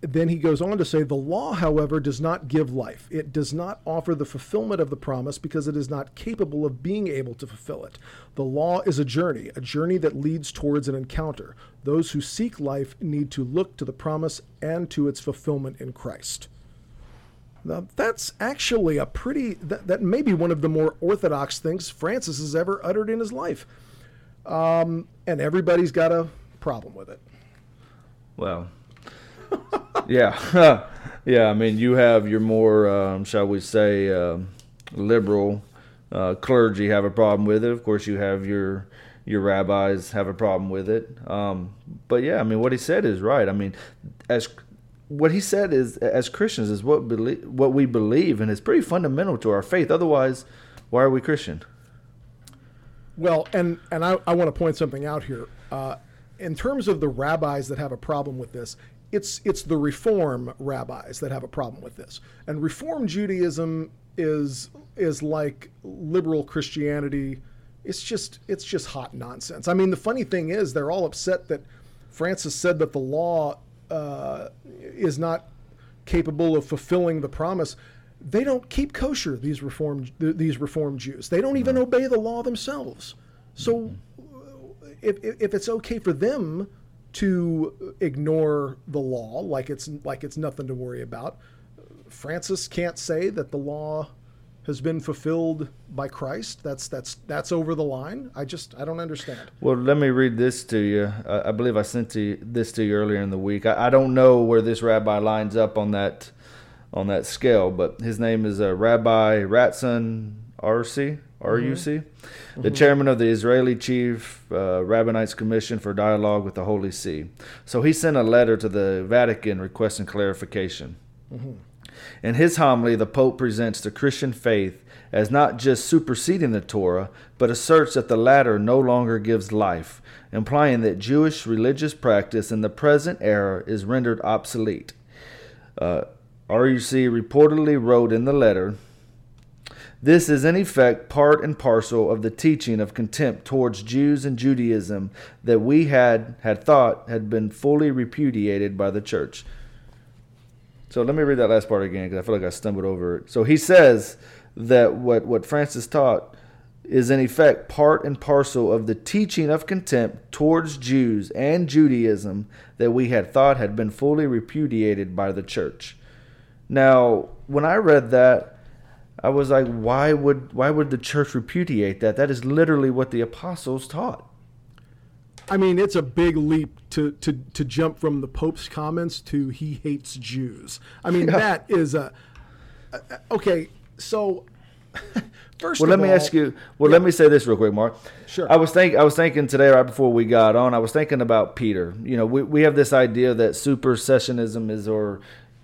S1: then he goes on to say, The law, however, does not give life. It does not offer the fulfillment of the promise because it is not capable of being able to fulfill it. The law is a journey, a journey that leads towards an encounter. Those who seek life need to look to the promise and to its fulfillment in Christ. Now, that's actually a pretty, that, that may be one of the more orthodox things Francis has ever uttered in his life. Um, and everybody's got a problem with it.
S2: Well, yeah. yeah, I mean, you have your more, um, shall we say, uh, liberal uh, clergy have a problem with it. Of course, you have your your rabbis have a problem with it. Um, but yeah, I mean, what he said is right. I mean, as what he said is as Christians is what believe, what we believe, and it's pretty fundamental to our faith. Otherwise, why are we Christian?
S1: Well, and and I, I want to point something out here. Uh, in terms of the rabbis that have a problem with this, it's it's the Reform rabbis that have a problem with this. And Reform Judaism is is like liberal Christianity. It's just it's just hot nonsense. I mean, the funny thing is, they're all upset that Francis said that the law uh, is not capable of fulfilling the promise. They don't keep kosher. These reform these reform Jews. They don't even obey the law themselves. So, if if it's okay for them to ignore the law like it's like it's nothing to worry about, Francis can't say that the law has been fulfilled by Christ. That's that's that's over the line. I just I don't understand.
S2: Well, let me read this to you. I, I believe I sent to this to you earlier in the week. I, I, don't know where this rabbi lines up on that on that scale, but his name is uh, Rabbi Rasson Arussi. Arussi, mm-hmm. the chairman of the Israeli Chief uh, Rabbinate's Commission for Dialogue with the Holy See. So he sent a letter to the Vatican requesting clarification. Mm-hmm. In his homily, the Pope presents the Christian faith as not just superseding the Torah, but asserts that the latter no longer gives life, implying that Jewish religious practice in the present era is rendered obsolete. Uh, Arussi reportedly wrote in the letter this is in effect part and parcel of the teaching of contempt towards Jews and Judaism that we had had thought had been fully repudiated by the church. So let me read that last part again because I feel like I stumbled over it. So he says that what, what Francis taught is in effect part and parcel of the teaching of contempt towards Jews and Judaism that we had thought had been fully repudiated by the church. Now, when I read that, I was like, why would why would the church repudiate that? That is literally what the apostles taught.
S1: I mean, it's a big leap to to to jump from the Pope's comments to he hates Jews. I mean, yeah. that is a okay. So
S2: first, well, let all, me ask you. Well, yeah. let me say this real quick, Mark.
S1: Sure.
S2: I was think I was thinking today right before we got on. I was thinking about Peter. You know, we we have this idea that supersessionism is or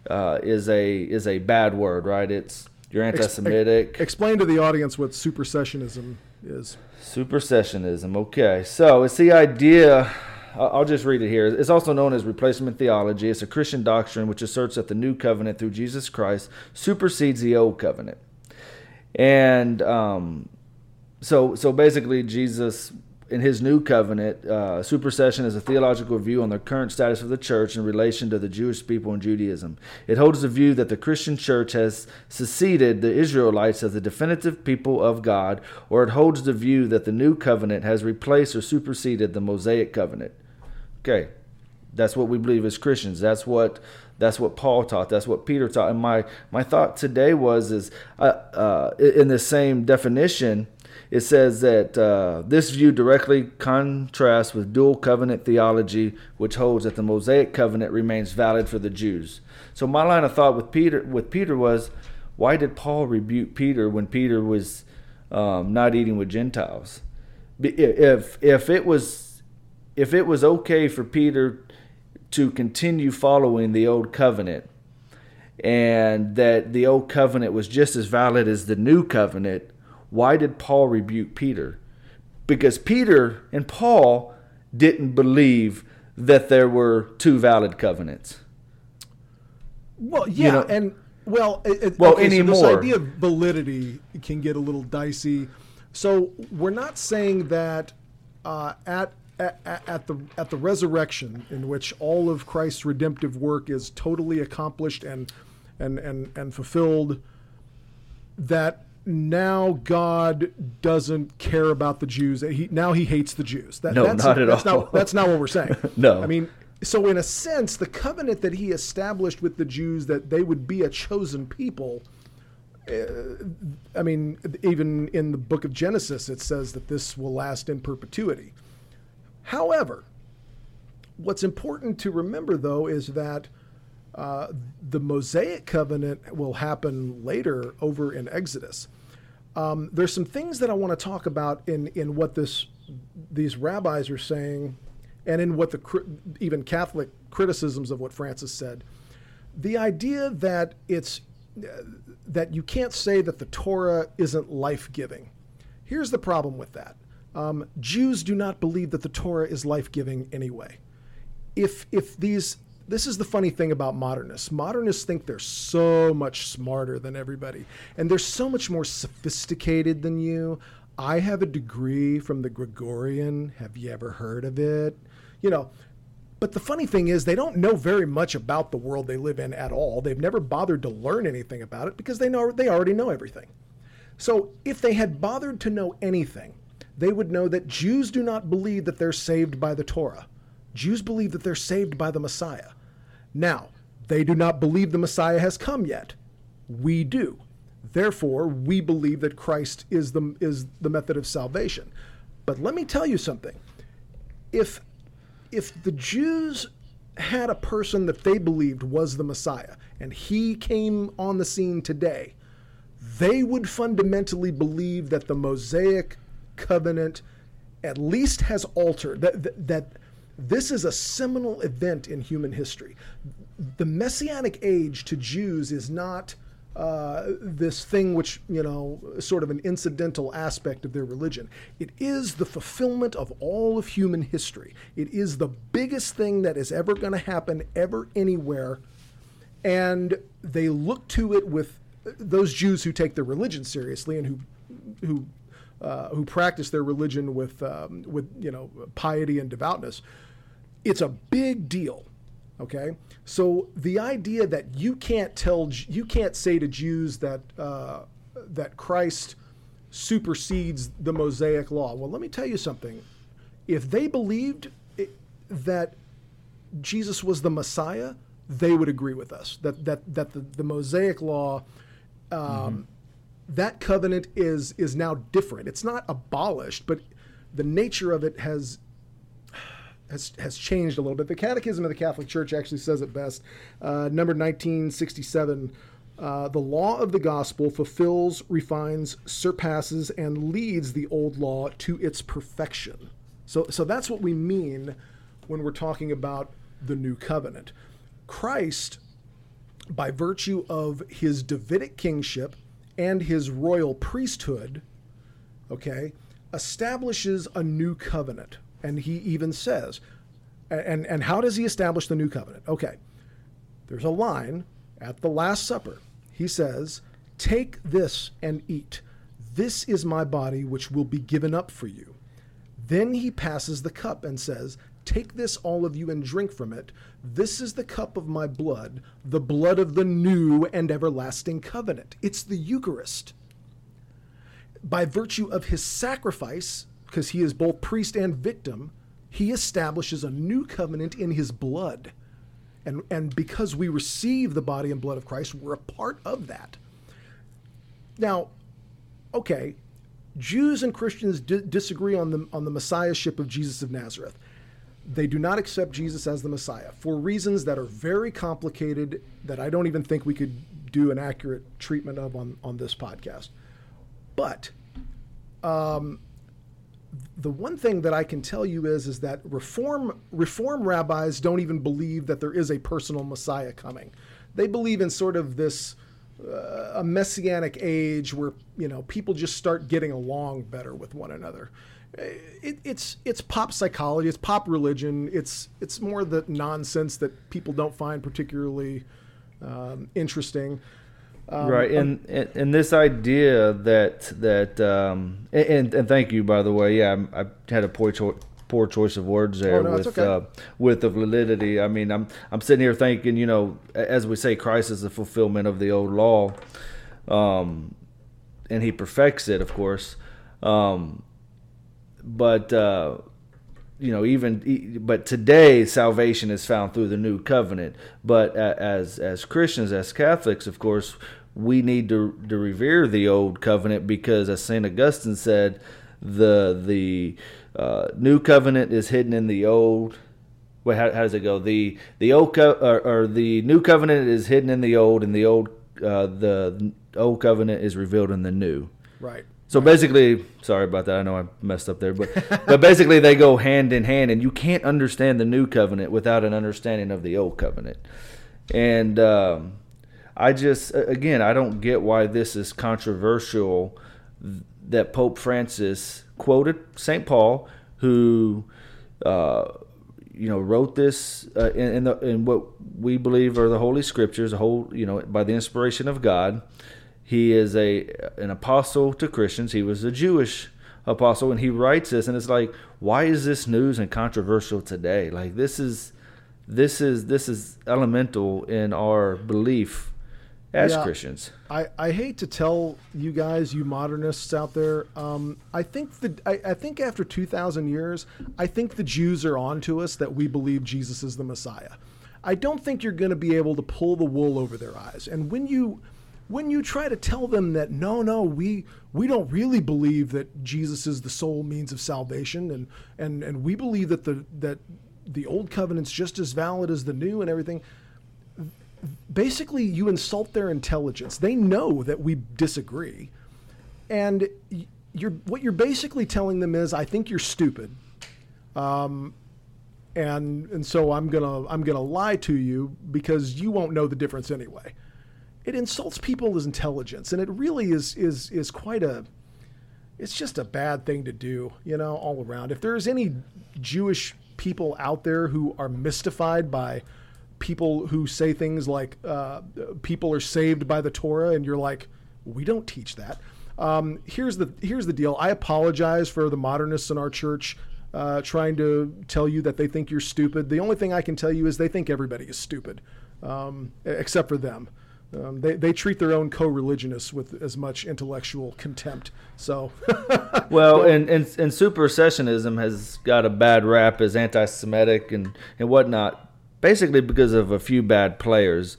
S2: uh, is a is a bad word, right? It's you're anti-Semitic.
S1: Ex- explain to the audience what supersessionism is.
S2: Supersessionism. Okay, so it's the idea. I'll just read it here. It's also known as replacement theology. It's a Christian doctrine which asserts that the new covenant through Jesus Christ supersedes the old covenant. And um, so, so basically, Jesus in his new covenant, uh, supersession is a theological view on the current status of the church in relation to the Jewish people and Judaism. It holds the view that the Christian church has seceded the Israelites as the definitive people of God, or it holds the view that the new covenant has replaced or superseded the Mosaic covenant. Okay, that's what we believe as Christians. That's what that's what Paul taught. That's what Peter taught. And my my thought today was is uh, uh, in the same definition it says that uh, this view directly contrasts with dual covenant theology, which holds that the Mosaic covenant remains valid for the Jews. So my line of thought with Peter with Peter was, why did Paul rebuke Peter when Peter was um, not eating with Gentiles. If if it was if it was okay for Peter to continue following the old covenant, and that the old covenant was just as valid as the new covenant, why did Paul rebuke Peter? Because Peter and Paul didn't believe that there were two valid covenants.
S1: Well, yeah, you know, and well, it,
S2: well, okay, anymore. So
S1: this idea of validity can get a little dicey. So we're not saying that uh, at, at at the at the resurrection, in which all of Christ's redemptive work is totally accomplished and and and and fulfilled, that now God doesn't care about the Jews. He now he hates the Jews.
S2: That, no,
S1: that's,
S2: not at
S1: that's
S2: all.
S1: Not, that's not what we're saying.
S2: no,
S1: I mean so in a sense, the covenant that he established with the Jews that they would be a chosen people. Uh, I mean, even in the book of Genesis, it says that this will last in perpetuity. However, what's important to remember, though, is that uh, the Mosaic covenant will happen later over in Exodus. Um, there's some things that I want to talk about in, in what this these rabbis are saying and in what the even Catholic criticisms of what Francis said, the idea that it's that you can't say that the Torah isn't life giving. Here's the problem with that. Um, Jews do not believe that the Torah is life giving anyway. If if these this is the funny thing about modernists. Modernists think they're so much smarter than everybody, and they're so much more sophisticated than you. I have a degree from the Gregorian. Have you ever heard of it? you know, but the funny thing is, they don't know very much about the world they live in at all. They've never bothered to learn anything about it because they know they already know everything. So if they had bothered to know anything, they would know that Jews do not believe that they're saved by the Torah. Jews believe that they're saved by the Messiah. Now, they do not believe the Messiah has come yet. We do. Therefore, we believe that Christ is the, is the method of salvation. But let me tell you something. If if the Jews had a person that they believed was the Messiah and he came on the scene today, they would fundamentally believe that the Mosaic covenant at least has altered, that, that, that this is a seminal event in human history. The Messianic age to Jews is not uh, this thing which, you know, sort of an incidental aspect of their religion. It is the fulfillment of all of human history. It is the biggest thing that is ever going to happen ever anywhere. And they look to it with those Jews who take their religion seriously and who, who, uh, who practice their religion with, um, with, you know, piety and devoutness. It's a big deal Okay, so the idea that you can't tell, you can't say to Jews that uh, that Christ supersedes the Mosaic law. Well, let me tell you something. If they believed it, that Jesus was the Messiah, they would agree with us that that that the, the Mosaic law. Um, mm-hmm. That covenant is is now different. It's not abolished, but the nature of it has has, has changed a little bit. The Catechism of the Catholic Church actually says it best. Uh, number 1967 uh, The law of the gospel fulfills, refines, surpasses, and leads the old law to its perfection. So, so that's what we mean when we're talking about the new covenant. Christ, by virtue of his Davidic kingship and his royal priesthood, okay, establishes a new covenant and he even says, and, and how does he establish the new covenant? Okay, there's a line at the Last Supper. He says, Take this and eat. This is my body, which will be given up for you. Then he passes the cup and says, Take this, all of you, and drink from it. This is the cup of my blood, the blood of the new and everlasting covenant. It's the Eucharist. By virtue of his sacrifice, because he is both priest and victim, he establishes a new covenant in his blood. And, and because we receive the body and blood of Christ, we're a part of that. Now, okay, Jews and Christians di- disagree on the, on the messiahship of Jesus of Nazareth. They do not accept Jesus as the Messiah for reasons that are very complicated that I don't even think we could do an accurate treatment of on, on this podcast. But um, the one thing that I can tell you is is that reform reform rabbis don't even believe that there is a personal Messiah coming. They believe in sort of this a messianic age where you know people just start getting along better with one another. It, it's it's pop psychology, it's pop religion, it's it's more the nonsense that people don't find particularly um, interesting.
S2: Um, right, and, and, and this idea that that um, and and thank you by the way. Yeah, I, I had a poor choice poor choice of words there oh, no, with okay. uh, with the validity. I mean, I'm I'm sitting here thinking, you know, as we say, Christ is the fulfillment of the old law, um, and He perfects it, of course. Um, but uh, you know, even but today salvation is found through the new covenant. But as as Christians, as Catholics, of course, we need to to revere the old covenant because, as Saint Augustine said, the the uh, new covenant is hidden in the old. Wait, how, how does it go? The the old co- or, or, the new covenant is hidden in the old, and the old uh, the old covenant is revealed in the new.
S1: Right.
S2: So basically, sorry about that. I know I messed up there, but but basically they go hand in hand, and you can't understand the new covenant without an understanding of the old covenant. And um, I just again I don't get why this is controversial that Pope Francis quoted St. Paul, who, uh, you know, wrote this uh, in, in, the, in what we believe are the Holy Scriptures, the whole, you know, by the inspiration of God. He is a an apostle to Christians. He was a Jewish apostle, and he writes this, and it's like, why is this news and controversial today? Like this is this is this is elemental in our belief as yeah, Christians.
S1: I, I hate to tell you guys, you modernists out there, um, I think the I, I think after two thousand years, I think the Jews are on to us that we believe Jesus is the Messiah. I don't think you're going to be able to pull the wool over their eyes. And when you when you try to tell them that no, no, we we don't really believe that Jesus is the sole means of salvation, and and and we believe that the that the old covenant's just as valid as the new and everything basically you insult their intelligence. They know that we disagree, and you're what you're basically telling them is, I think you're stupid, um, and and so I'm gonna I'm gonna lie to you because you won't know the difference anyway. It insults people's intelligence, and it really is is is quite a. It's just a bad thing to do, you know, all around. If there's any Jewish people out there who are mystified by people who say things like uh, people are saved by the Torah, and you're like, we don't teach that. Um, here's the here's the deal. I apologize for the modernists in our church uh, trying to tell you that they think you're stupid. The only thing I can tell you is they think everybody is stupid, um, except for them. Um, they, they treat their own co-religionists with as much intellectual contempt. So,
S2: well, and, and and supersessionism has got a bad rap as anti-Semitic and and whatnot basically because of a few bad players.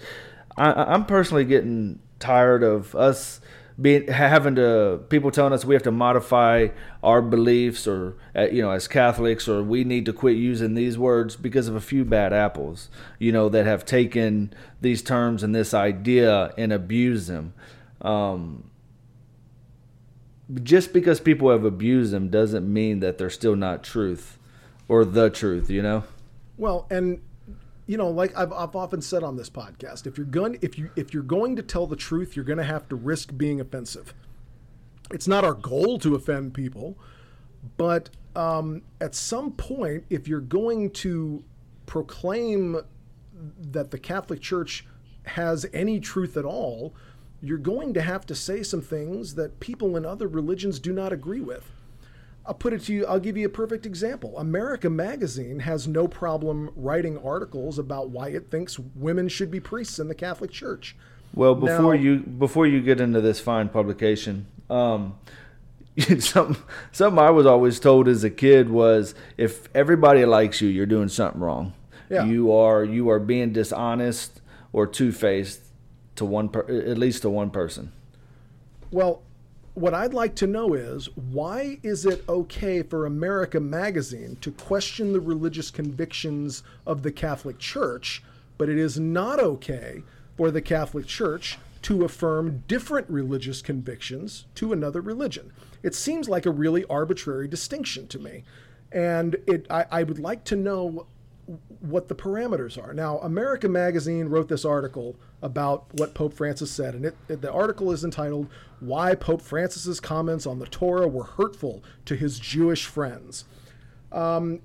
S2: I, am personally getting tired of us being having to people telling us we have to modify our beliefs or uh, you know as Catholics or we need to quit using these words because of a few bad apples you know that have taken these terms and this idea and abused them um, just because people have abused them doesn't mean that they're still not truth or the truth you know
S1: well and you know, like I've, I've often said on this podcast, if you're going if you if you're going to tell the truth, you're going to have to risk being offensive. It's not our goal to offend people, but um, at some point, if you're going to proclaim that the Catholic Church has any truth at all, you're going to have to say some things that people in other religions do not agree with. I'll put it to you, I'll give you a perfect example. America Magazine has no problem writing articles about why it thinks women should be priests in the Catholic Church.
S2: Well, before now, you before you get into this fine publication, um, something something I was always told as a kid was if everybody likes you, you're doing something wrong. Yeah. You are you are being dishonest or two faced to one per, at least to one person.
S1: Well, what I'd like to know is why is it okay for America Magazine to question the religious convictions of the Catholic Church, but it is not okay for the Catholic Church to affirm different religious convictions to another religion. It seems like a really arbitrary distinction to me. And it, I, I would like to know what the parameters are. Now, America Magazine wrote this article about what Pope Francis said, and it, it, the article is entitled "Why Pope Francis's Comments on the Torah Were Hurtful to His Jewish Friends." Um,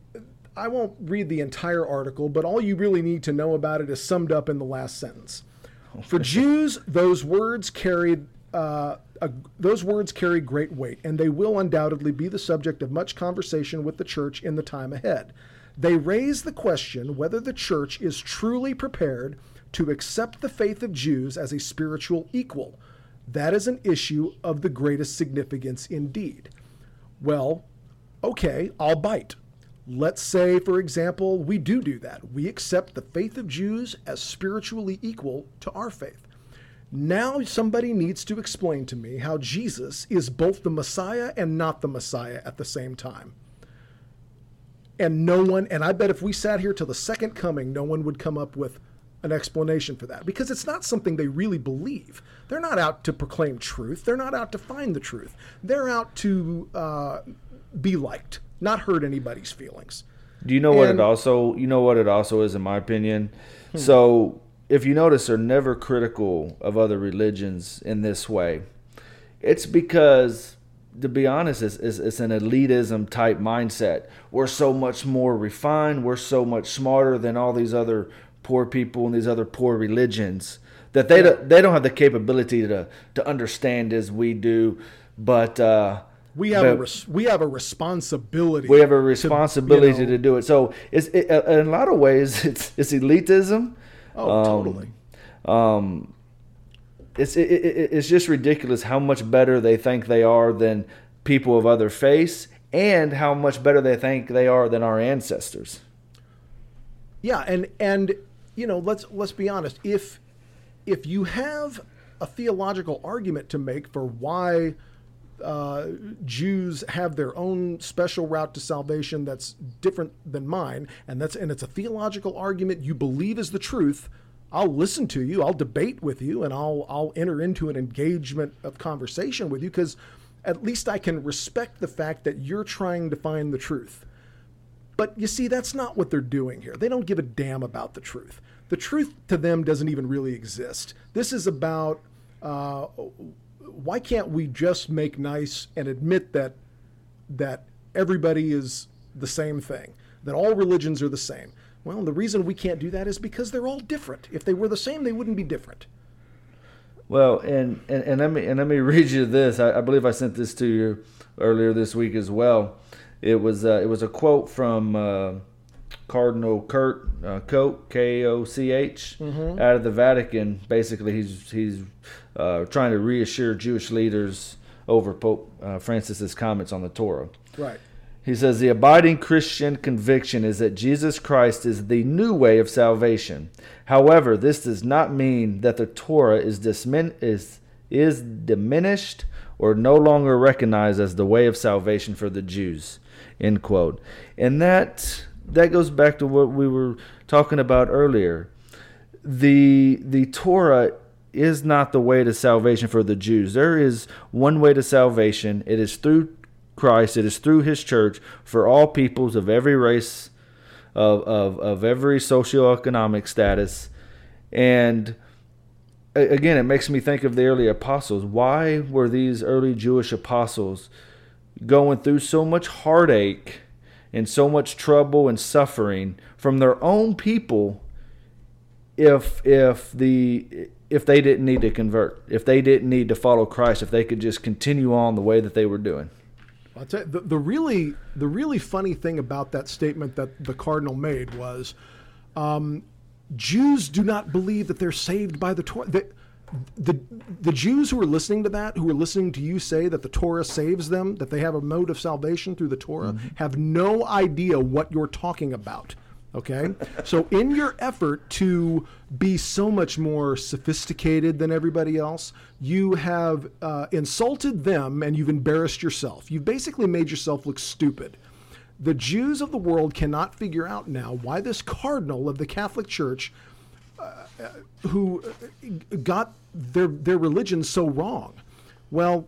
S1: I won't read the entire article, but all you really need to know about it is summed up in the last sentence. For Jews, those words carried uh, a, those words carry great weight, and they will undoubtedly be the subject of much conversation with the church in the time ahead. They raise the question whether the church is truly prepared to accept the faith of Jews as a spiritual equal. That is an issue of the greatest significance indeed. Well, okay, I'll bite. Let's say, for example, we do do that. We accept the faith of Jews as spiritually equal to our faith. Now, somebody needs to explain to me how Jesus is both the Messiah and not the Messiah at the same time. And no one, and I bet if we sat here till the second coming, no one would come up with an explanation for that because it's not something they really believe. They're not out to proclaim truth. They're not out to find the truth. They're out to uh, be liked, not hurt anybody's feelings.
S2: Do you know and, what it also? You know what it also is, in my opinion. Hmm. So, if you notice, they're never critical of other religions in this way. It's because to be honest, it's, it's, it's, an elitism type mindset. We're so much more refined. We're so much smarter than all these other poor people and these other poor religions that they yeah. don't, they don't have the capability to to understand as we do. But uh,
S1: we have but, a res- we have a responsibility.
S2: We have a responsibility to, you know, to do it. So it's it, in a lot of ways it's it's elitism.
S1: Oh, um, totally.
S2: Um, it's it, it, it's just ridiculous how much better they think they are than people of other faiths, and how much better they think they are than our ancestors.
S1: Yeah, and and you know, let's let's be honest. If if you have a theological argument to make for why uh, Jews have their own special route to salvation that's different than mine, and that's and it's a theological argument you believe is the truth, I'll listen to you, I'll debate with you, and I'll I'll enter into an engagement of conversation with you because at least I can respect the fact that you're trying to find the truth. But you see, that's not what they're doing here. They don't give a damn about the truth. The truth to them doesn't even really exist. This is about uh, why can't we just make nice and admit that that everybody is the same thing, that all religions are the same. Well, the reason we can't do that is because they're all different. If they were the same, they wouldn't be different.
S2: Well, and, and, and let me and let me read you this. I, I believe I sent this to you earlier this week as well. It was uh, it was a quote from uh, Cardinal Kurt uh, Koch K O C H mm-hmm. out of the Vatican. Basically, he's he's uh, trying to reassure Jewish leaders over Pope uh, Francis's comments on the Torah.
S1: Right.
S2: He says the abiding Christian conviction is that Jesus Christ is the new way of salvation. However, this does not mean that the Torah is, dismin- is, is diminished or no longer recognized as the way of salvation for the Jews. End quote. And that that goes back to what we were talking about earlier. The the Torah is not the way to salvation for the Jews. There is one way to salvation. It is through Christ. It is through his church for all peoples of every race, of, of, of every socioeconomic status. And again, it makes me think of the early apostles. Why were these early Jewish apostles going through so much heartache and so much trouble and suffering from their own people if if the if they didn't need to convert, if they didn't need to follow Christ, if they could just continue on the way that they were doing?
S1: I'll tell you, the, the really the really funny thing about that statement that the cardinal made was, um, Jews do not believe that they're saved by the Torah. The, the the Jews who are listening to that, who are listening to you say that the Torah saves them, that they have a mode of salvation through the Torah, mm-hmm. have no idea what you're talking about. Okay. so, in your effort to be so much more sophisticated than everybody else, you have uh, insulted them and you've embarrassed yourself. You've basically made yourself look stupid. The Jews of the world cannot figure out now why this cardinal of the Catholic Church uh, who got their their religion so wrong. Well,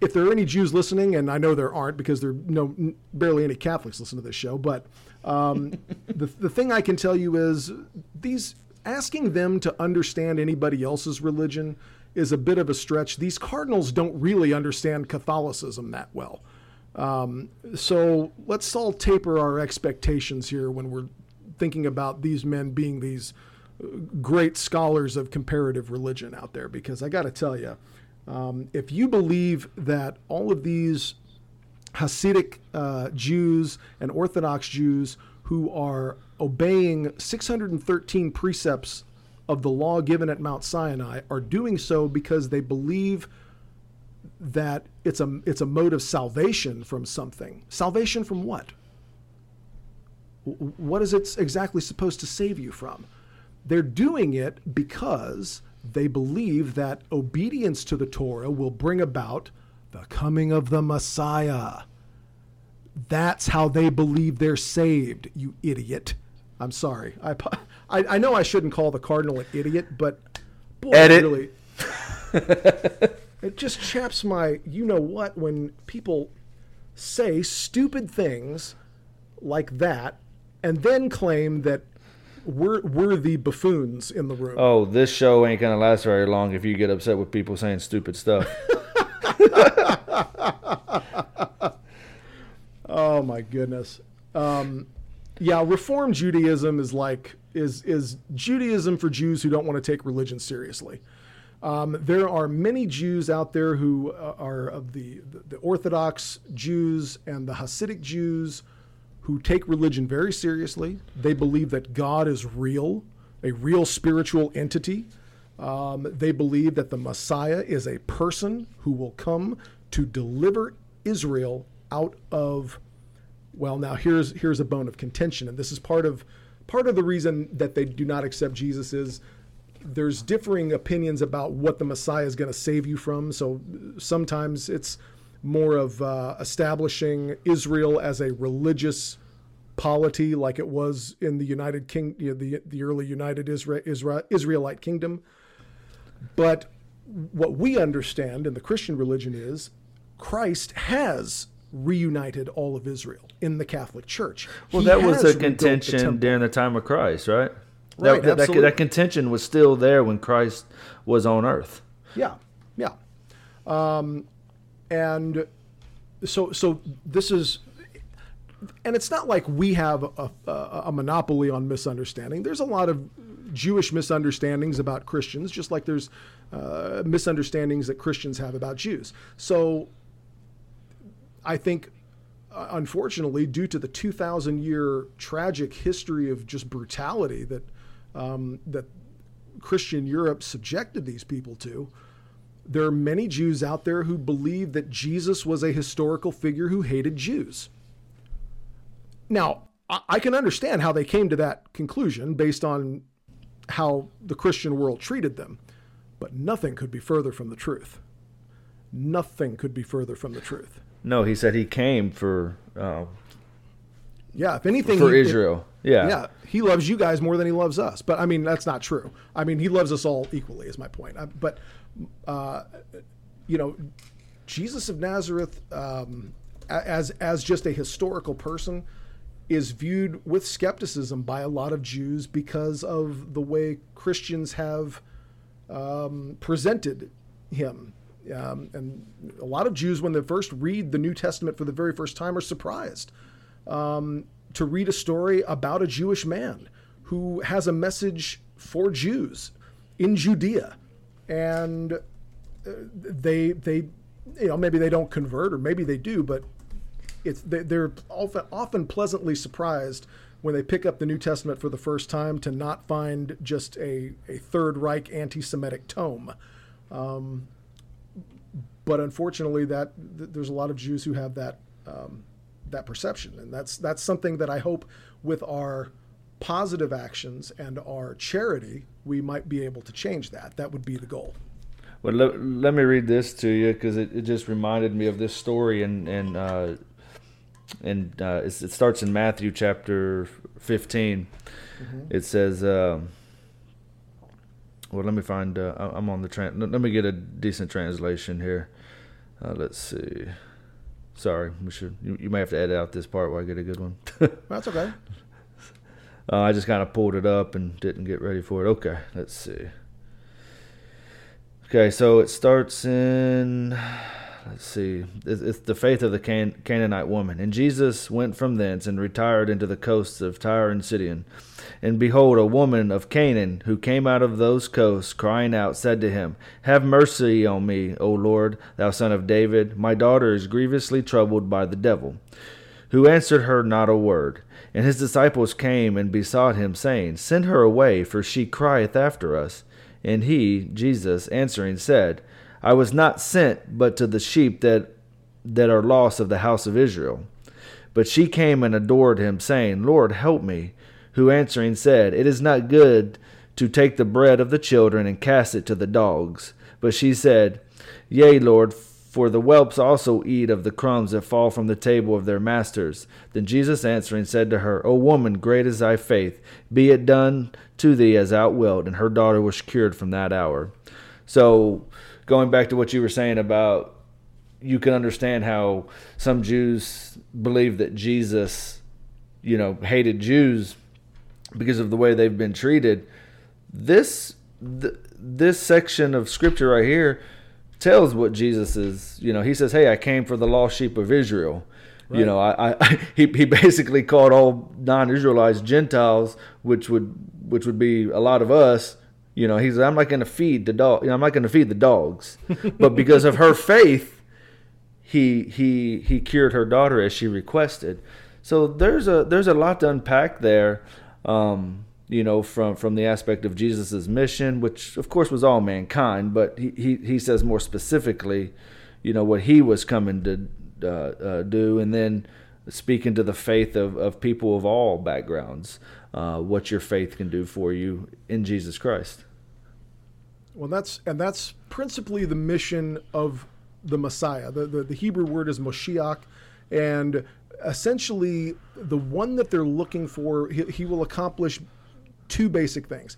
S1: if there are any Jews listening, and I know there aren't because there are no barely any Catholics listen to this show, but um, the the thing I can tell you is these asking them to understand anybody else's religion is a bit of a stretch. These cardinals don't really understand Catholicism that well. Um, so let's all taper our expectations here when we're thinking about these men being these great scholars of comparative religion out there, because I got to tell you, um, if you believe that all of these Hasidic uh, Jews and Orthodox Jews who are obeying 613 precepts of the law given at Mount Sinai are doing so because they believe that it's a it's a mode of salvation from something. Salvation from what? What is it exactly supposed to save you from? They're doing it because they believe that obedience to the Torah will bring about the coming of the Messiah. That's how they believe they're saved, you idiot. I'm sorry. I, I, I know I shouldn't call the Cardinal an idiot, but boy,
S2: Edit.
S1: really. it just chaps my you know what when people say stupid things like that and then claim that we're we're the buffoons in the room.
S2: Oh, this show ain't gonna last very long if you get upset with people saying stupid stuff.
S1: Oh my goodness. Um, yeah, Reform Judaism is like is is Judaism for Jews who don't want to take religion seriously. Um, there are many Jews out there who uh, are of the, the Orthodox Jews and the Hasidic Jews who take religion very seriously. They believe that God is real, a real spiritual entity. Um, they believe that the Messiah is a person who will come to deliver Israel out of well now here's here's a bone of contention. And this is part of part of the reason that they do not accept Jesus is there's differing opinions about what the Messiah is going to save you from. So sometimes it's more of uh, establishing Israel as a religious polity like it was in the United King you know, the the early United Israel, Israel Israelite kingdom but what we understand in the Christian religion is Christ has reunited all of Israel in the Catholic Church.
S2: Well,
S1: He
S2: that was a
S1: rebuilt the
S2: contention during the time of Christ, right?
S1: Right,
S2: that, that, that contention was still there when Christ was on earth.
S1: Yeah, yeah. Um, and so, so this is, and it's not like we have a, a, a monopoly on misunderstanding. There's a lot of Jewish misunderstandings about Christians, just like there's uh, misunderstandings that Christians have about Jews. So, I think, uh, unfortunately, due to the 2,000 year tragic history of just brutality that um, that Christian Europe subjected these people to, there are many Jews out there who believe that Jesus was a historical figure who hated Jews. Now, I I can understand how they came to that conclusion based on how the Christian world treated them, but nothing could be further from the truth. Nothing could be further from the truth.
S2: No, he said he came for uh,
S1: Yeah, if anything,
S2: for
S1: he-
S2: Israel. Yeah.
S1: yeah, he loves you guys more than he loves us. But I mean, that's not true. I mean, he loves us all equally, is my point. I, but, uh, you know, Jesus of Nazareth, um, as as just a historical person, is viewed with skepticism by a lot of Jews because of the way Christians have um, presented him. Um, and a lot of Jews, when they first read the New Testament for the very first time, are surprised um, to read a story about a Jewish man who has a message for Jews in Judea, and uh, they they you know maybe they don't convert or maybe they do, but it's they, they're often pleasantly surprised when they pick up the New Testament for the first time to not find just a, a Third Reich anti-Semitic tome. Um, but unfortunately, that th- there's a lot of Jews who have that um, that perception, and that's that's something that I hope with our positive actions and our charity we might be able to change that. That would be the goal.
S2: Well, let, let me read this to you because it, it just reminded me of this story, and and uh, and uh, it's, it starts in Matthew chapter 15. It says, um, well, let me find. Uh, I'm on the tran. Let me get a decent translation here. Uh, let's see. Sorry, we should. You, you, may have to edit out this part while I get a good one.
S1: That's okay.
S2: Uh, I just kind of pulled it up and didn't get ready for it. Okay, let's see. Okay, so it starts in let's see, it's the faith of the Can- Canaanite woman. And Jesus went from thence and retired into the coasts of Tyre and Sidon. And behold, a woman of Canaan who came out of those coasts, crying out, said to him, Have mercy on me, O Lord, thou son of David. My daughter is grievously troubled by the devil. Who answered her not a word. And his disciples came and besought him, saying, Send her away, for she crieth after us. And he, Jesus, answering, said, I was not sent but to the sheep that that are lost of the house of Israel. But she came and adored him, saying, Lord, help me. Who answering said, It is not good to take the bread of the children and cast it to the dogs. But she said, Yea, Lord, for the whelps also eat of the crumbs that fall from the table of their masters. Then Jesus answering said to her, O woman, great is thy faith. Be it done to thee as thou wilt. And her daughter was cured from that hour. So going back to what you were saying about you can understand how some Jews believe that Jesus, you know, hated Jews because of the way they've been treated. This th- this section of scripture right here tells what Jesus is. You know, he says, "Hey, I came for the lost sheep of Israel." Right. You know, I, I he he basically called all non-Israelites Gentiles, which would which would be a lot of us you know, he's I'm not going to feed the dog. You know, I'm not going to feed the dogs. but because of her faith, he he he cured her daughter as she requested. So there's a there's a lot to unpack there. Um, you know, from from the aspect of Jesus's mission, which of course was all mankind, but he he, he says more specifically, you know, what he was coming to uh, uh, do, and then speaking to the faith of, of people of all backgrounds uh, what your faith can do for you in Jesus Christ.
S1: Well, that's and that's principally the mission of the Messiah. The, the, the Hebrew word is Moshiach, and essentially the one that they're looking for, he, he will accomplish two basic things.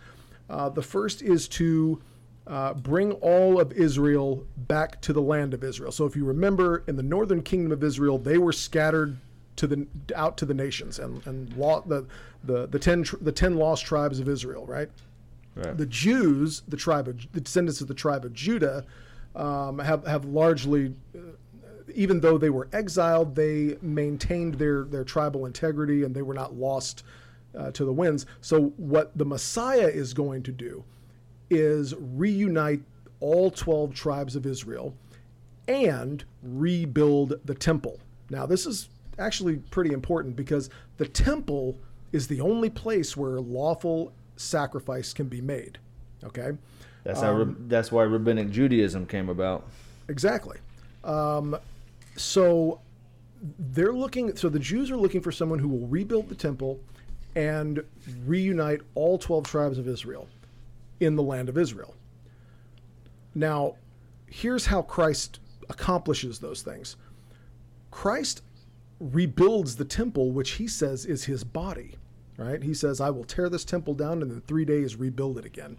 S1: Uh, the first is to uh, bring all of Israel back to the land of Israel. So, if you remember, in the northern kingdom of Israel, they were scattered to the out to the nations and and law, the the the ten the ten lost tribes of Israel, right? right. The Jews, the tribe of the descendants of the tribe of Judah, um, have have largely. Uh, even though they were exiled, they maintained their, their tribal integrity and they were not lost uh, to the winds. So, what the Messiah is going to do is reunite all 12 tribes of Israel and rebuild the temple. Now, this is actually pretty important because the temple is the only place where lawful sacrifice can be made. Okay,
S2: that's how. Um, that's why rabbinic Judaism came about.
S1: Exactly. Um, so they're looking. So the Jews are looking for someone who will rebuild the temple and reunite all twelve tribes of Israel in the land of Israel. Now, here's how Christ accomplishes those things. Christ rebuilds the temple, which he says is his body, right? He says, I will tear this temple down and in three days rebuild it again.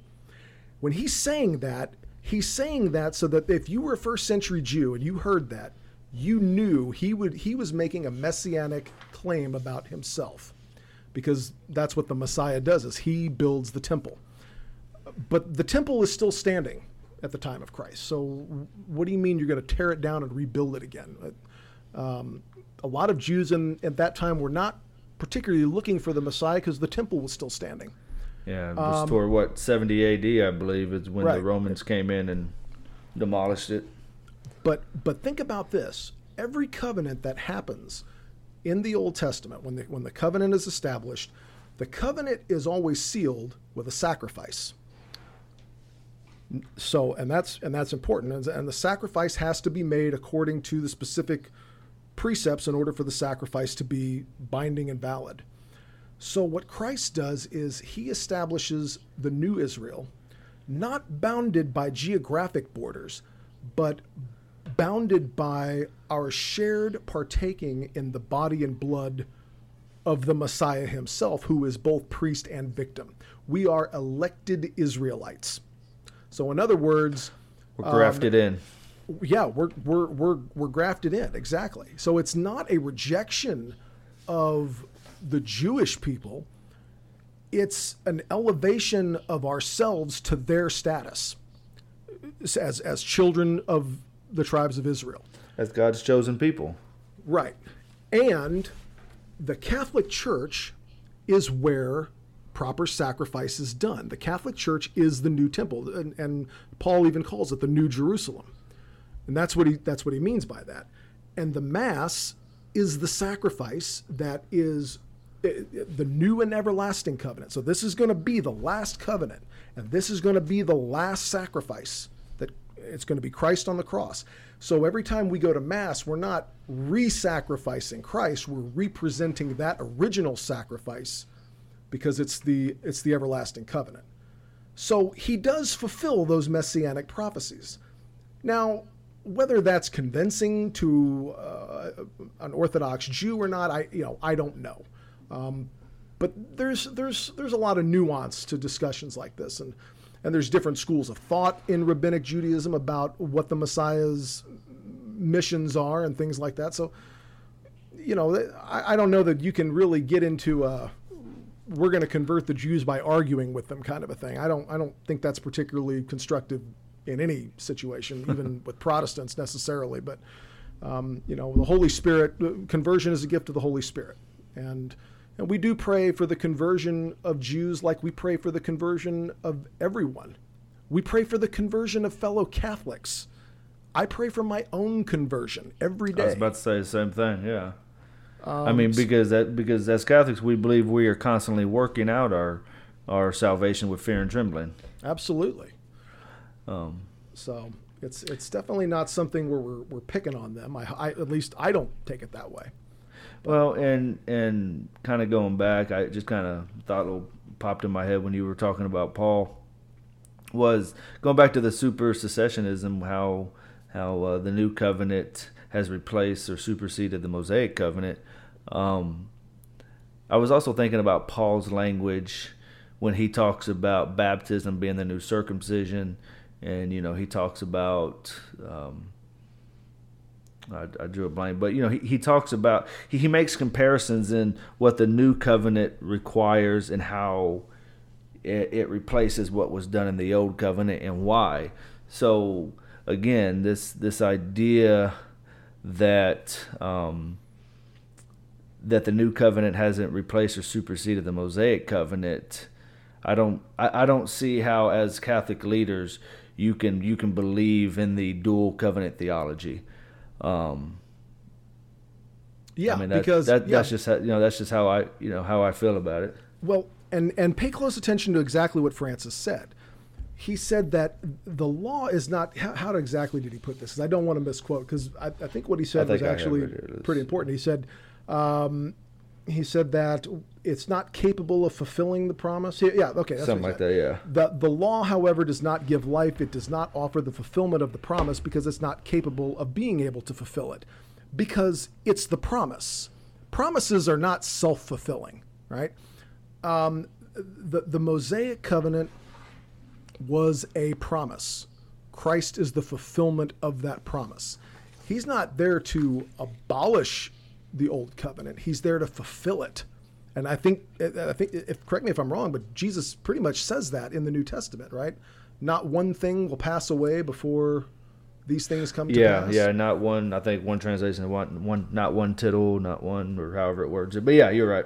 S1: When he's saying that, he's saying that so that if you were a first century Jew and you heard that, you knew he would he was making a messianic claim about himself because that's what the Messiah does is he builds the temple. But the temple is still standing at the time of Christ. So what do you mean you're going to tear it down and rebuild it again? Um, a lot of Jews in, at that time were not particularly looking for the Messiah because the temple was still standing.
S2: Yeah, it was um, toward what 70 A.D. I believe is when right. the Romans came in and demolished it.
S1: But but think about this: every covenant that happens in the Old Testament, when the when the covenant is established, the covenant is always sealed with a sacrifice. So and that's and that's important, and the sacrifice has to be made according to the specific precepts in order for the sacrifice to be binding and valid. So, what Christ does is he establishes the new Israel, not bounded by geographic borders, but bounded by our shared partaking in the body and blood of the Messiah himself, who is both priest and victim. We are elected Israelites. So, in other words,
S2: We're grafted um, in.
S1: Yeah, we're we're we're we're grafted in exactly. So it's not a rejection of the Jewish people. It's an elevation of ourselves to their status as as children of the tribes of Israel.
S2: As God's chosen people.
S1: Right. And the Catholic Church is where proper sacrifice is done. The Catholic Church is the new temple, and, and Paul even calls it the New Jerusalem. And that's what he that's what he means by that. And the Mass is the sacrifice that is eh, the new and everlasting covenant. So this is going to be the last covenant, and this is going to be the last sacrifice that it's going to be Christ on the cross. So every time we go to Mass, we're not re-sacrificing Christ; we're representing that original sacrifice because it's the it's the everlasting covenant. So he does fulfill those messianic prophecies. Now, whether that's convincing to uh, an Orthodox Jew or not, I you know I don't know. Um, but there's there's there's a lot of nuance to discussions like this, and and there's different schools of thought in rabbinic Judaism about what the Messiah's missions are and things like that. So, you know, I, I don't know that you can really get into a we're going to convert the Jews by arguing with them kind of a thing. I don't I don't think that's particularly constructive in any situation, even with Protestants necessarily. But um, you know, the Holy Spirit conversion is a gift of the Holy Spirit, and and we do pray for the conversion of Jews like we pray for the conversion of everyone. We pray for the conversion of fellow Catholics. I pray for my own conversion every day.
S2: I was about to say the same thing. Yeah. I mean, because that because as Catholics, we believe we are constantly working out our our salvation with fear and trembling.
S1: Absolutely.
S2: Um,
S1: So it's it's definitely not something where we're, we're picking on them. I, I at least I don't take it that way.
S2: Well, and and kind of going back, I just kind of thought it popped in my head when you were talking about Paul was going back to the supersessionism, how how uh, the new covenant has replaced or superseded the Mosaic covenant. Um, I was also thinking about Paul's language when he talks about baptism being the new circumcision, and you know he talks about. Um, I, I drew a blank, but you know he, he talks about he, he makes comparisons in what the new covenant requires and how it, it replaces what was done in the old covenant and why. So again, this this idea that um, that the new covenant hasn't replaced or superseded the Mosaic covenant, I don't I, I don't see how as Catholic leaders you can you can believe in the dual covenant theology. Um,
S1: Yeah,
S2: I mean that,
S1: because
S2: that,
S1: yeah,
S2: that's just how, you know that's just how I you know how I feel about it.
S1: well, and and pay close attention to exactly what Francis said. He said that the law is not. How, how exactly did he put this? 'Cause I don't want to misquote because I, I think what he said was
S2: I
S1: actually
S2: it here. Let's-
S1: pretty important. He said. Um, he said that it's not capable of fulfilling the promise. Yeah, yeah, okay, that's
S2: Something like that, yeah.
S1: The, the law, however, does not give life. It does not offer the fulfillment of the promise because it's not capable of being able to fulfill it. Because it's the promise. Promises are not self fulfilling, right? Um, the, the Mosaic covenant was a promise. Christ is the fulfillment of that promise. He's not there to abolish the old covenant. He's there to fulfill it. And I think, I think, if correct me if I'm wrong, but Jesus pretty much says that in the New Testament, right? Not one thing will pass away before these things come to
S2: Yeah,
S1: pass.
S2: yeah, not one. I think one translation, one, one, not one tittle, not one, or however it words it. But yeah, you're right.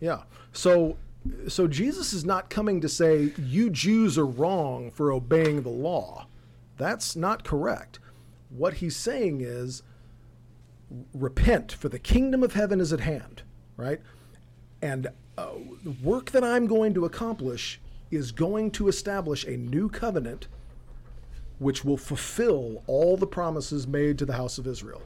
S1: Yeah. So so Jesus is not coming to say you Jews are wrong for obeying the law. That's not correct. What he's saying is repent for the kingdom of heaven is at hand, right? And uh, the work that I'm going to accomplish is going to establish a new covenant which will fulfill all the promises made to the house of Israel.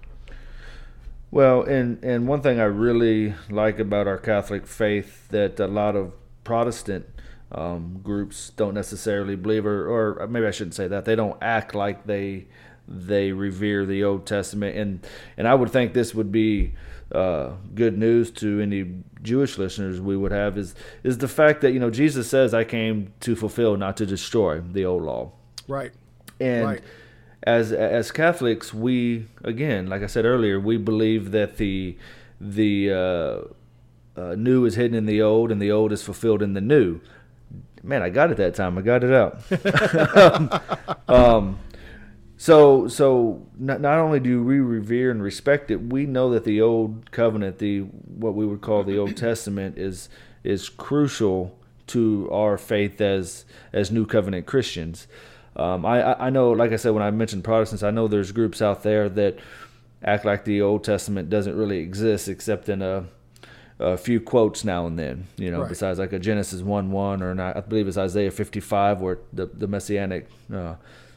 S2: Well, and and one thing I really like about our Catholic faith that a lot of Protestant um, groups don't necessarily believe, or, or maybe I shouldn't say that they don't act like they they revere the Old Testament, and and I would think this would be uh, good news to any Jewish listeners we would have is is the fact that you know Jesus says I came to fulfill, not to destroy the old law.
S1: Right.
S2: And
S1: Right.
S2: as as Catholics, we again, like I said earlier, we believe that the the uh, uh, new is hidden in the old, and the old is fulfilled in the new. Man, I got it that time. I got it out. um, so so not, not only do we revere and respect it, we know that the old covenant, the what we would call the Old Testament, is is crucial to our faith as as New Covenant Christians. Um, I I know, like I said, when I mentioned Protestants, I know there's groups out there that act like the Old Testament doesn't really exist except in a a few quotes now and then, you know,
S1: Right.
S2: besides like a Genesis 1 1 or not, I believe it's Isaiah 55 where the, the messianic uh,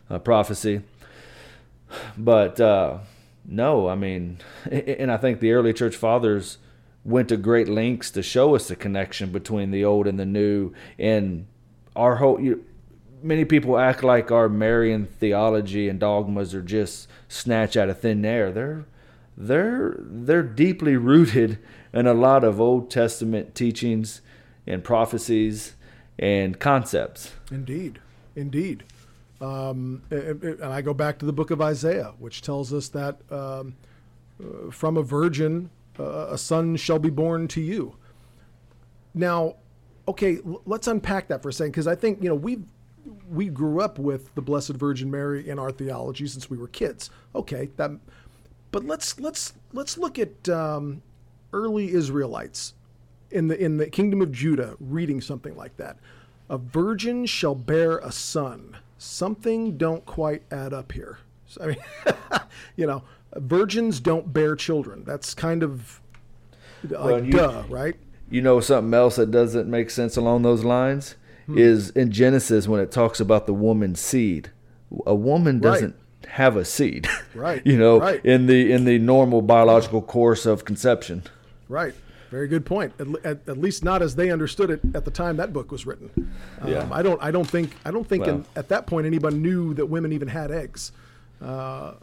S2: uh, prophecy. But uh, no, I mean, and I think the early church fathers went to great lengths to show us the connection between the old and the new. And our whole, you, many people act like our Marian theology and dogmas are just snatched out of thin air. They're they're they're deeply rooted in a lot of Old Testament teachings and prophecies and concepts.
S1: Indeed, indeed. Um, and and I go back to the book of Isaiah, which tells us that um, uh, from a virgin uh, a son shall be born to you. Now, okay, l- let's unpack that for a second because I think you know we we grew up with the Blessed Virgin Mary in our theology since we were kids. Okay, that. But let's let's let's look at um, early Israelites in the in the kingdom of Judah reading something like that. A virgin shall bear a son. Something don't quite add up here. So, I mean, you know, virgins don't bear children. That's kind of like
S2: Well, you-
S1: duh, right?
S2: You know something else that doesn't make sense along those lines hmm. is in Genesis when it talks about the woman's seed. A woman doesn't have a seed.
S1: Right,
S2: you know,
S1: right.
S2: in the in the normal biological course of conception.
S1: Right. Very good point. At, at, at least not as they understood it at the time that book was written. Um,
S2: Yeah.
S1: I don't. I don't think. I don't think in, at that point anyone knew that women even had eggs. Uh,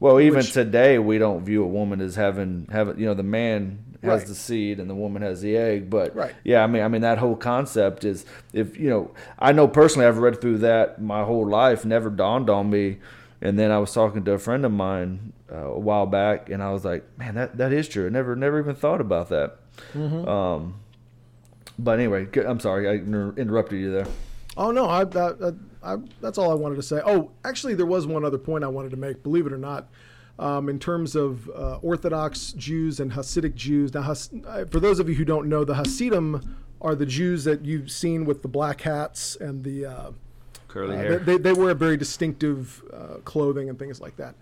S2: Well, even
S1: Which-
S2: today we don't view a woman as having having you know the man has
S1: Right.
S2: the seed and the woman has the egg. But
S1: Right.
S2: yeah, I mean I mean that whole concept is if you know I know personally I've read through that my whole life, never dawned on me. And then I was talking to a friend of mine uh, a while back, and I was like, "Man, that, that is true. I never never even thought about that."
S1: Mm-hmm.
S2: Um, but anyway, I'm sorry I interrupted you there.
S1: Oh no, I, I, I, that's all I wanted to say. Oh, actually, there was one other point I wanted to make. Believe it or not, um, in terms of uh, Orthodox Jews and Hasidic Jews. Now, Has, uh, for those of you who don't know, the Hasidim are the Jews that you've seen with the black hats and the uh,
S2: Curly
S1: uh,
S2: hair.
S1: They, they wear very distinctive uh, clothing and things like that.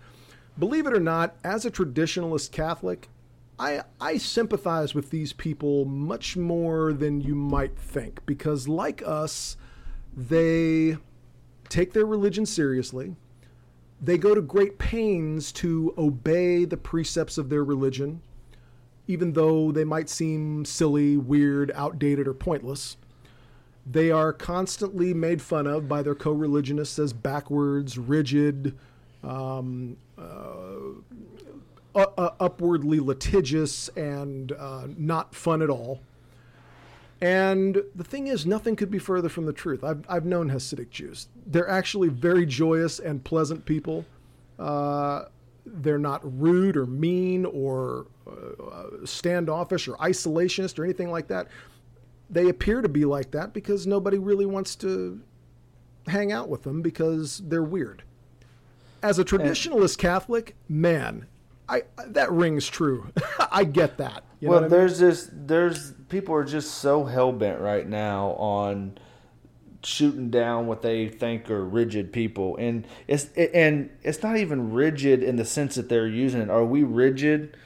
S1: Believe it or not, as a traditionalist Catholic, I, I sympathize with these people much more than you might think because, like us, they take their religion seriously. They go to great pains to obey the precepts of their religion, even though they might seem silly, weird, outdated, or pointless. They are constantly made fun of by their co religionists as backwards, rigid, um, uh, uh, upwardly litigious, and uh, not fun at all. And the thing is, nothing could be further from the truth. I've, I've known Hasidic Jews. They're actually very joyous and pleasant people. Uh, they're not rude or mean or uh, standoffish or isolationist or anything like that. They appear to be like that because nobody really wants to hang out with them because they're weird. As a traditionalist Catholic, man, I that rings true. I get that. You know
S2: well,
S1: what I mean?
S2: there's just there's people are just so hell bent right now on shooting down what they think are rigid people, and it's and it's not even rigid in the sense that they're using it. Are we rigid?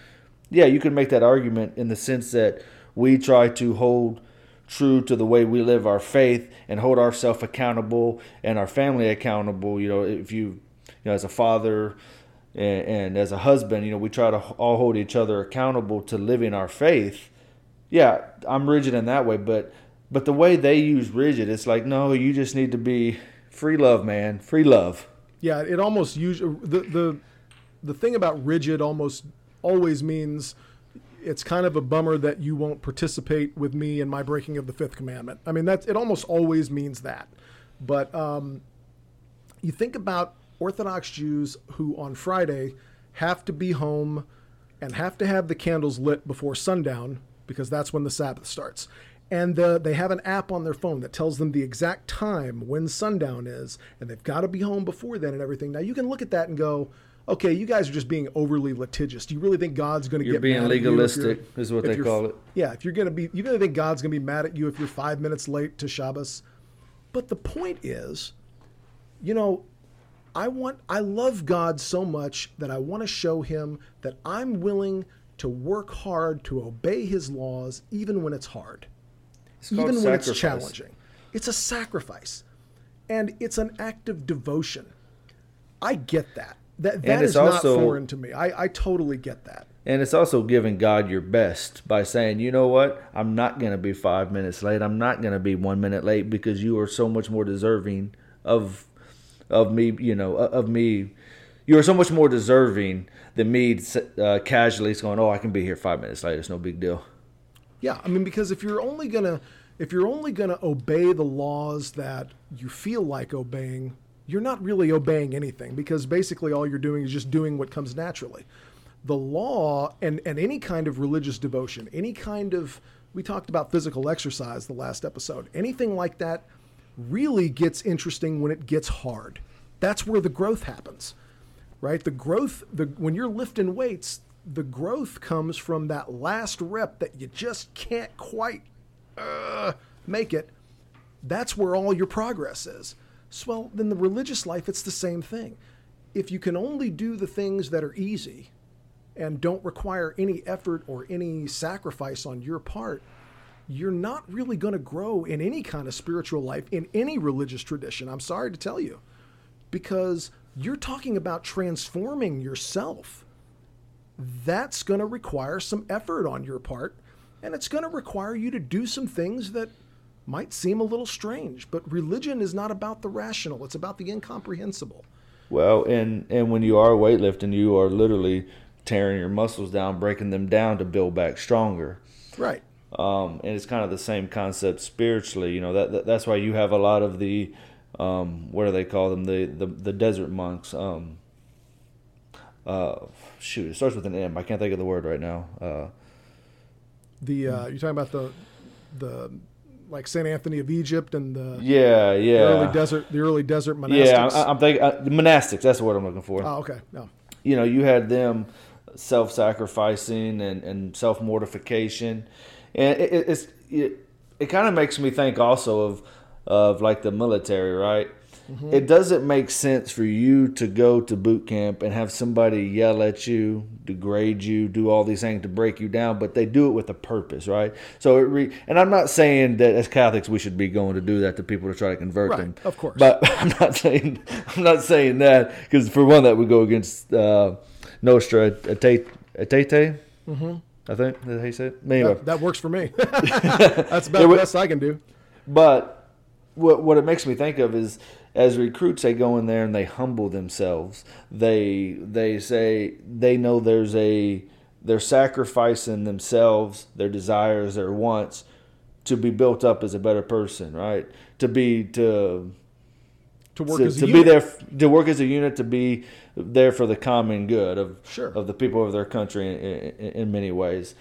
S2: Yeah, you could make that argument in the sense that we try to hold true to the way we live our faith and hold ourselves accountable and our family accountable. You know, if you know, as a father and, and as a husband, you know, we try to all hold each other accountable to living our faith. Yeah, I'm rigid in that way, but but the way they use rigid, it's like no, you just need to be free love, man, free love.
S1: Yeah, it almost usually the the the thing about rigid almost always means it's kind of a bummer that you won't participate with me in my breaking of the fifth commandment. I mean, that's it almost always means that. But um, you think about Orthodox Jews who on Friday have to be home and have to have the candles lit before sundown because that's when the Sabbath starts. And uh, they have an app on their phone that tells them the exact time when sundown is, and they've got to be home before then and everything. Now you can look at that and go, okay, you guys are just being overly litigious. Do you really think God's going to get
S2: being
S1: mad at you if you're- being legalistic,
S2: is what they call it.
S1: Yeah, if you're going to be, you really think God's going to be mad at you if you're five minutes late to Shabbos? But the point is, you know, I want I love God so much that I want to show him that I'm willing to work hard to obey his laws even when it's hard.
S2: It's
S1: even when it's challenging. It's a sacrifice. And it's an act of devotion. I get that. That that is not foreign to me. I, I totally get that.
S2: And it's also giving God your best by saying, you know what? I'm not going to be five minutes late. I'm not going to be one minute late because you are so much more deserving of, of me. You know, of me. You are so much more deserving than me uh, casually going, oh, I can be here five minutes late. It's no big deal.
S1: Yeah, I mean because if you're only gonna if you're only gonna obey the laws that you feel like obeying, you're not really obeying anything because basically all you're doing is just doing what comes naturally. The law and, and any kind of religious devotion, any kind of we talked about physical exercise the last episode, anything like that really gets interesting when it gets hard. That's where the growth happens right? The growth, the when you're lifting weights, the growth comes from that last rep that you just can't quite uh, make it. That's where all your progress is. So, well, then the religious life, it's the same thing. If you can only do the things that are easy and don't require any effort or any sacrifice on your part, you're not really going to grow in any kind of spiritual life in any religious tradition. I'm sorry to tell you because you're talking about transforming yourself. That's going to require some effort on your part, and it's going to require you to do some things that might seem a little strange. But religion is not about the rational, it's about the incomprehensible.
S2: Well, and and when you are weightlifting, you are literally tearing your muscles down, breaking them down to build back stronger.
S1: Right.
S2: Um, and it's kind of the same concept spiritually. You know that, that that's why you have a lot of the um, what do they call them the the, the desert monks. Um, uh, shoot, it starts with an M. I can't think of the word right now. Uh,
S1: The uh, you're talking about the the like Saint Anthony of Egypt and the,
S2: yeah,
S1: the
S2: yeah,
S1: early desert the early desert monastics.
S2: yeah. I, I'm thinking uh, monastics. That's the word I'm looking for.
S1: oh, okay. No.
S2: you know, you had them self-sacrificing and, and self-mortification, and it, it, it's it, it kind of makes me think also of of like the military, right? It doesn't make sense for you to go to boot camp and have somebody yell at you, degrade you, do all these things to break you down, but they do it with a purpose, right? So it re- and I'm not saying that as Catholics we should be going to do that to people to try to convert
S1: Right,
S2: them,
S1: of course.
S2: But I'm not saying I'm not saying that because for one that would go against uh, Nostra Aetate. Aetate? Mm-hmm. I think that's how you say it. Anyway,
S1: That, that works for me. That's about the best I can do.
S2: but what what it makes me think of is as recruits they go in there and they humble themselves. They they say they know there's a they're sacrificing themselves, their desires, their wants to be built up as a better person, right? To be to
S1: To work
S2: to,
S1: as a
S2: to be
S1: unit.
S2: there to work as a unit to be there for the common good of
S1: Sure.
S2: of the people of their country in, in, in many ways.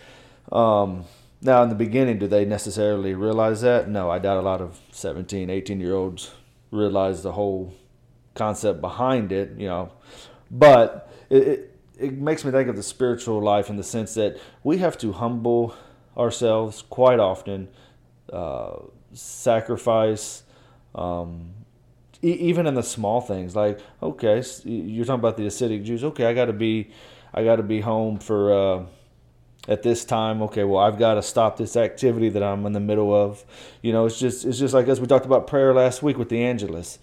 S2: Um, now, in the beginning, do they necessarily realize that? No, I doubt a lot of 17, 18 year olds realize the whole concept behind it, you know. But it, it, it makes me think of the spiritual life in the sense that we have to humble ourselves quite often, uh, sacrifice, um, even in the small things like okay you're talking about the Hasidic jews okay i got to be i got to be home for uh, at this time. Okay well i've got to stop this activity that i'm in the middle of. You know it's just it's just like as we talked about prayer last week with the angelus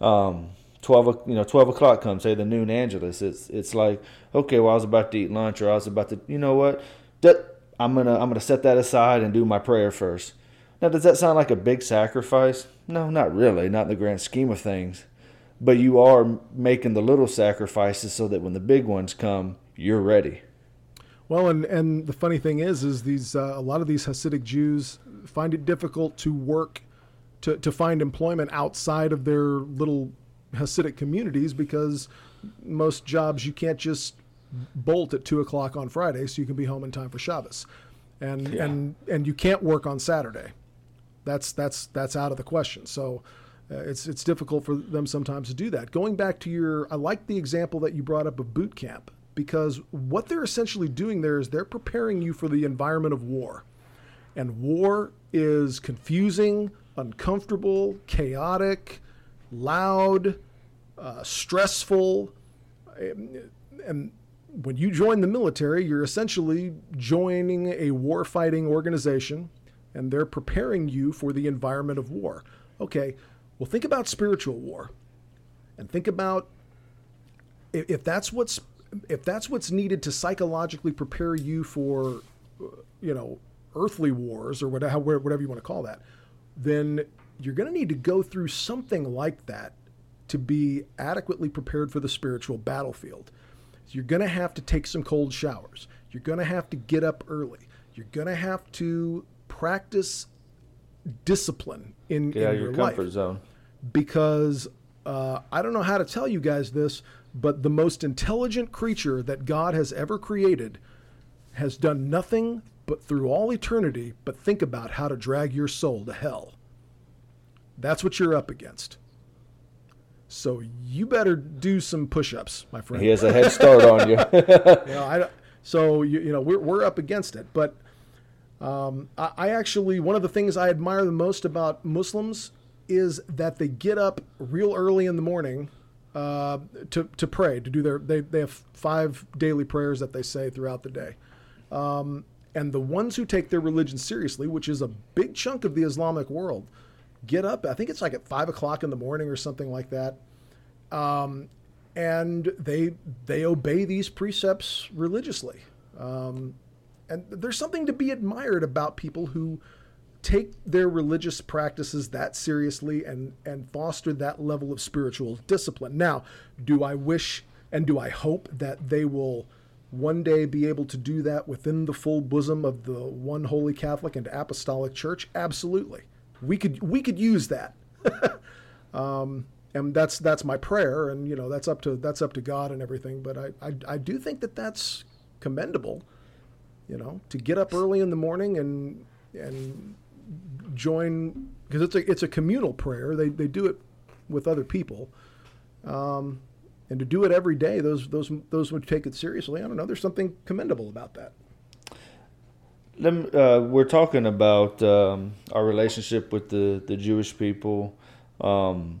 S2: um, 12 o- you know 12 o'clock comes say the noon angelus it's it's like okay well i was about to eat lunch or i was about to you know what? That i'm gonna i'm gonna set that aside and do my prayer first now, does that sound like a big sacrifice? No, not really, not in the grand scheme of things. But you are making the little sacrifices so that when the big ones come, you're ready.
S1: Well, and and the funny thing is, is these uh, a lot of these Hasidic Jews find it difficult to work, to to find employment outside of their little Hasidic communities because most jobs you can't just bolt at two o'clock on Friday so you can be home in time for Shabbos, and
S2: Yeah.
S1: and and you can't work on Saturday. That's that's that's out of the question. So. Uh, it's it's difficult for them sometimes to do that. Going back to your, I like the example that you brought up of boot camp because what they're essentially doing there is they're preparing you for the environment of war, and war is confusing, uncomfortable, chaotic, loud, uh, stressful, and when you join the military, you're essentially joining a war fighting organization and they're preparing you for the environment of war. Okay, well, think about spiritual war. And think about if, that's what's if that's what's needed to psychologically prepare you for uh, you know earthly wars or whatever whatever you want to call that then you're going to need to go through something like that to be adequately prepared for the spiritual battlefield. You're going to have to take some cold showers. You're going to have to get up early. You're going to have to practice discipline in,
S2: Get
S1: in
S2: out
S1: your
S2: your
S1: life
S2: comfort zone.
S1: because uh, I don't know how to tell you guys this, but the most intelligent creature that God has ever created has done nothing but through all eternity but think about how to drag your soul to hell. That's what you're up against. So you better do some push-ups, my friend.
S2: He has a head start on you.
S1: You know, I, so you, you know we're, we're up against it but um, I, I actually one of the things i admire the most about muslims is that they get up real early in the morning uh, to, to pray to do their they, they have five daily prayers that they say throughout the day um, and the ones who take their religion seriously which is a big chunk of the islamic world get up i think it's like at five o'clock in the morning or something like that um, and they they obey these precepts religiously. Um, and there's something to be admired about people who take their religious practices that seriously and and foster that level of spiritual discipline. Now, do I wish and do I hope that they will one day be able to do that within the full bosom of the one holy Catholic and Apostolic Church? Absolutely. We could we could use that. um, and that's that's my prayer and you know that's up to that's up to god and everything but I, I i do think that that's commendable you know to get up early in the morning and and join because it's a it's a communal prayer. They they do it with other people. Um and to do it every day those those those would take it seriously i don't know there's something commendable about that.
S2: Uh, we're talking about um, our relationship with the, the Jewish people. Um,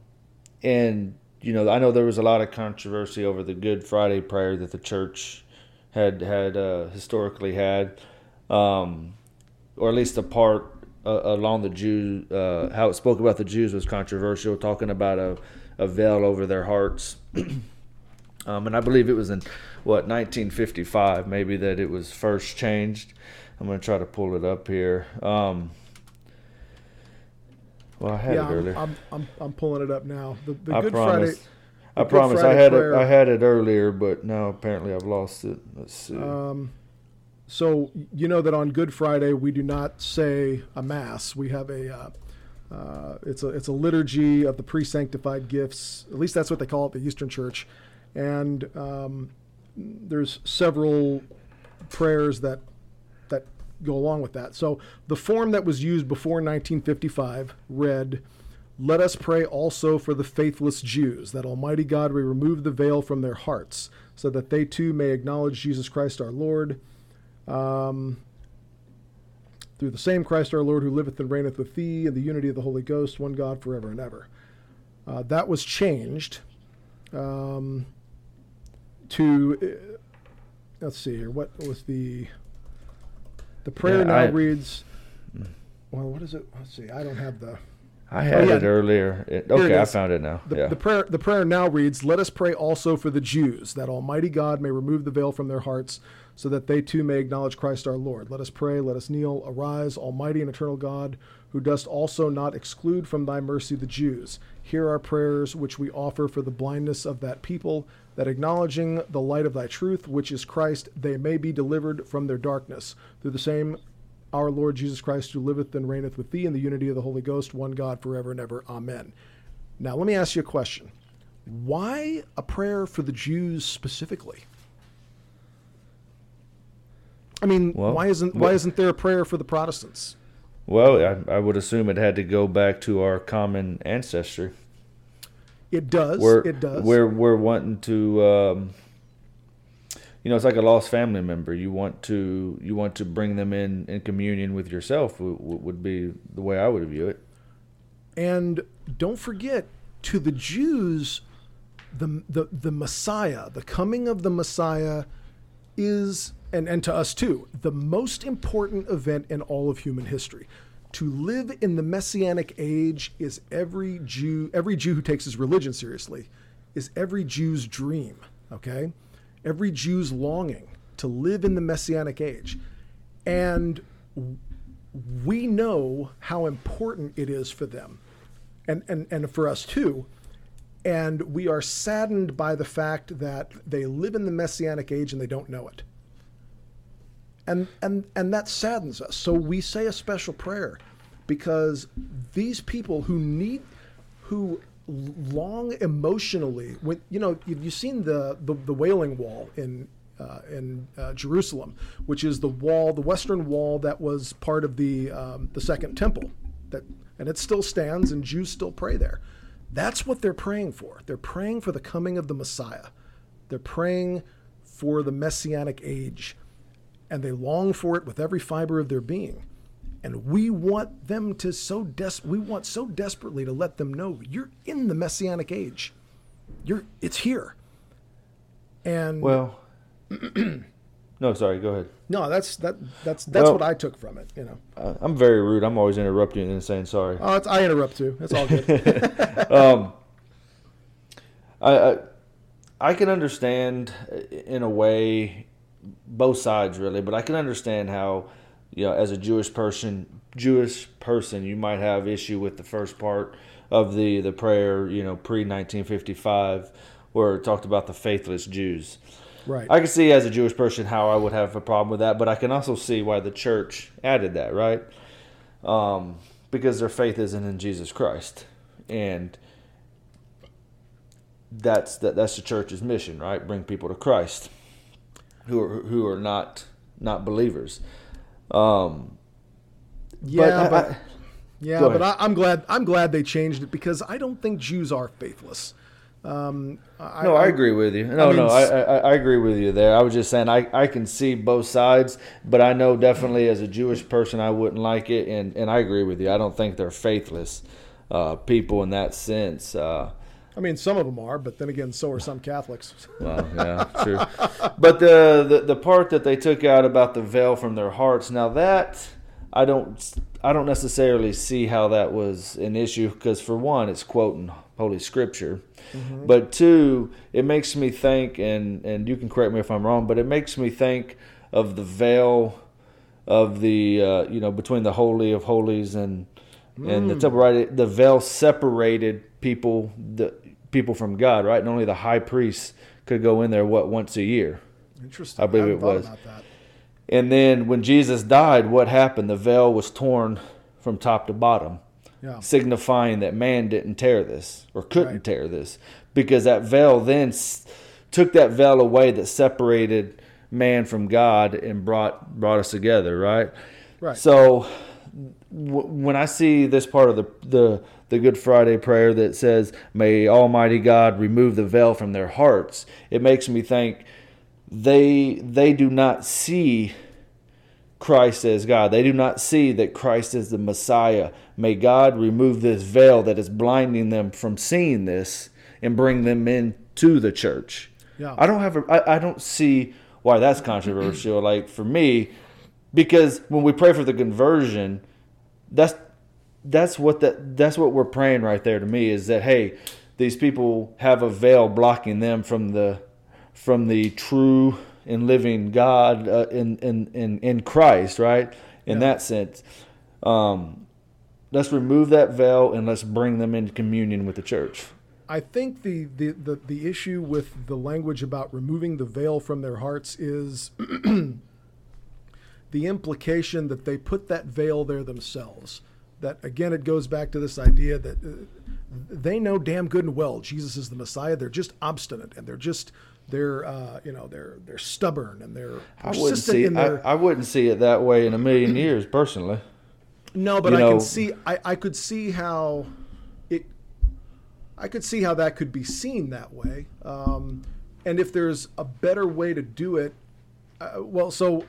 S2: and, you know, I know there was a lot of controversy over the Good Friday prayer that the church had, had uh, historically had, um, or at least the part uh, along the Jew, uh, how it spoke about the Jews was controversial, talking about a, a veil over their hearts. Um, and I believe it was in what 1955, maybe that it was first changed. I'm gonna try to pull it up here. Um, well, I had
S1: yeah
S2: it earlier.
S1: I'm, I'm i'm pulling it up now the, the
S2: I
S1: good
S2: promise.
S1: friday
S2: I promise. I had
S1: prayer-
S2: it. I had it earlier, but now apparently I've lost it. Let's see.
S1: Um, so you know that on Good Friday we do not say a mass. We have a uh, uh, it's a it's a liturgy of the pre-sanctified gifts. At least that's what they call it, the Eastern Church. And um, there's several prayers that that go along with that. So the form that was used before 1955 read. Let us pray also for the faithless Jews, that Almighty God may remove the veil from their hearts, so that they too may acknowledge Jesus Christ our Lord. Um, through the same Christ our Lord, who liveth and reigneth with thee in the unity of the Holy Ghost, one God forever and ever. Uh, that was changed um, to, uh, let's see here, what was the, the prayer
S2: Yeah,
S1: now
S2: I-
S1: reads, well, what is it? Let's see, I don't have the.
S2: I oh, had
S1: yeah.
S2: it earlier. It,
S1: Here it
S2: okay, I found it now.
S1: The,
S2: yeah.
S1: the prayer the prayer now reads, "Let us pray also for the Jews, that Almighty God may remove the veil from their hearts, so that they too may acknowledge Christ our Lord. Let us pray, let us kneel, arise, Almighty and eternal God, who dost also not exclude from thy mercy the Jews. Hear our prayers which we offer for the blindness of that people, that acknowledging the light of thy truth, which is Christ, they may be delivered from their darkness. Through the same our Lord Jesus Christ, who liveth and reigneth with thee in the unity of the Holy Ghost, one God forever and ever. Amen. Now, let me ask you a question. Why a prayer for the Jews specifically? I mean,
S2: Well,
S1: why isn't why isn't there a prayer for the Protestants?
S2: Well, I, I would assume it had to go back to our common ancestry.
S1: It does.
S2: We're,
S1: it does.
S2: We're we're wanting to, um, you know, it's like a lost family member. You want to you want to bring them in in communion with yourself. Would, be the way I would view it.
S1: And don't forget, to the Jews, the, the, the Messiah, the coming of the Messiah is, and, and to us too, the most important event in all of human history. To live in the messianic age is every Jew, every Jew who takes his religion seriously, is every Jew's dream, okay? Every Jew's longing to live in the messianic age. And we know how important it is for them and, and, and for us too. And we are saddened by the fact that they live in the messianic age and they don't know it. And, and, and that saddens us. So we say a special prayer because these people who need, who long emotionally, when, you know, you've, seen the, the, the Wailing Wall in, uh, in uh, Jerusalem, which is the wall, the western wall that was part of the um, the Second Temple, that and it still stands, and Jews still pray there. That's what they're praying for. They're praying for the coming of the Messiah. They're praying for the messianic age, and they long for it with every fiber of their being. And we want them to so des- we want so desperately to let them know you're in the messianic age. You're it's here. And
S2: Well, no, sorry. Go ahead.
S1: No, that's that that's that's
S2: Well-
S1: what I took from it. You know,
S2: Uh, I'm very rude. I'm always interrupting and saying sorry.
S1: oh, it's, I interrupt too. It's all good.
S2: um, I, I I can understand uh, in a way both sides really, but I can understand how you know as a Jewish person, Jewish person, you might have issue with the first part of the the prayer, you know, pre 1955, where it talked about the faithless Jews.
S1: right.
S2: I can see as a Jewish person how I would have a problem with that, but I can also see why the church added that, right? Um, because their faith isn't in Jesus Christ, and that's that, that's the church's mission, right? Bring people to Christ who are who are not not believers. Um,
S1: yeah,
S2: I-
S1: but,
S2: I,
S1: yeah, but I, I'm glad I'm glad they changed it because I don't think Jews are faithless. Um, I,
S2: no, I, agree with you. No,
S1: mean,
S2: no, I, I I agree with you there. I was just saying I, I can see both sides, but I know definitely as a Jewish person I wouldn't like it, and, and I agree with you. I don't think they're faithless uh, people in that sense. Uh,
S1: I mean, some of them are, but then again, so are some Catholics.
S2: well, yeah, true. But the, the the part that they took out about the veil from their hearts, now that I don't I don't necessarily see how that was an issue because for one, it's quoting Holy Scripture, but two, it makes me think, and and you can correct me if I'm wrong, but it makes me think of the veil of the uh, you know between the holy of holies and and the temple right the veil separated people the people from God right and only the high priest could go in there what once a year
S1: Interesting.
S2: I believe
S1: hadn't
S2: it was. And then when Jesus died what happened the veil was torn from top to bottom
S1: Yeah.
S2: signifying that man didn't tear this or couldn't
S1: Right.
S2: tear this because that veil then took that veil away that separated man from God and brought brought us together right
S1: Right.
S2: so w- when I see this part of the, the the Good Friday prayer that says, "May Almighty God remove the veil from their hearts," it makes me think they they do not see Christ as God. They do not see that Christ is the Messiah. May God remove this veil that is blinding them from seeing this and bring them into the church.
S1: Yeah.
S2: I don't have a, I, I don't see why that's controversial. like for me, because when we pray for the conversion, that's that's what that that's what we're praying right there to me is that hey, these people have a veil blocking them from the from the true and living God uh, in, in in in Christ, right? In
S1: Yeah.
S2: that sense, um, let's remove that veil and let's bring them into communion with the church.
S1: I think the, the, the, the issue with the language about removing the veil from their hearts is the implication that they put that veil there themselves. That again, it goes back to this idea that uh, they know damn good and well Jesus is the Messiah. They're just obstinate and they're just they're uh, you know they're they're stubborn and they're
S2: I wouldn't see.
S1: in their.
S2: I, I wouldn't see it that way in a million years, personally.
S1: no, but
S2: you
S1: I
S2: know-
S1: can see I, I could see how it. I could see how that could be seen that way, um, and if there's a better way to do it, uh, well, so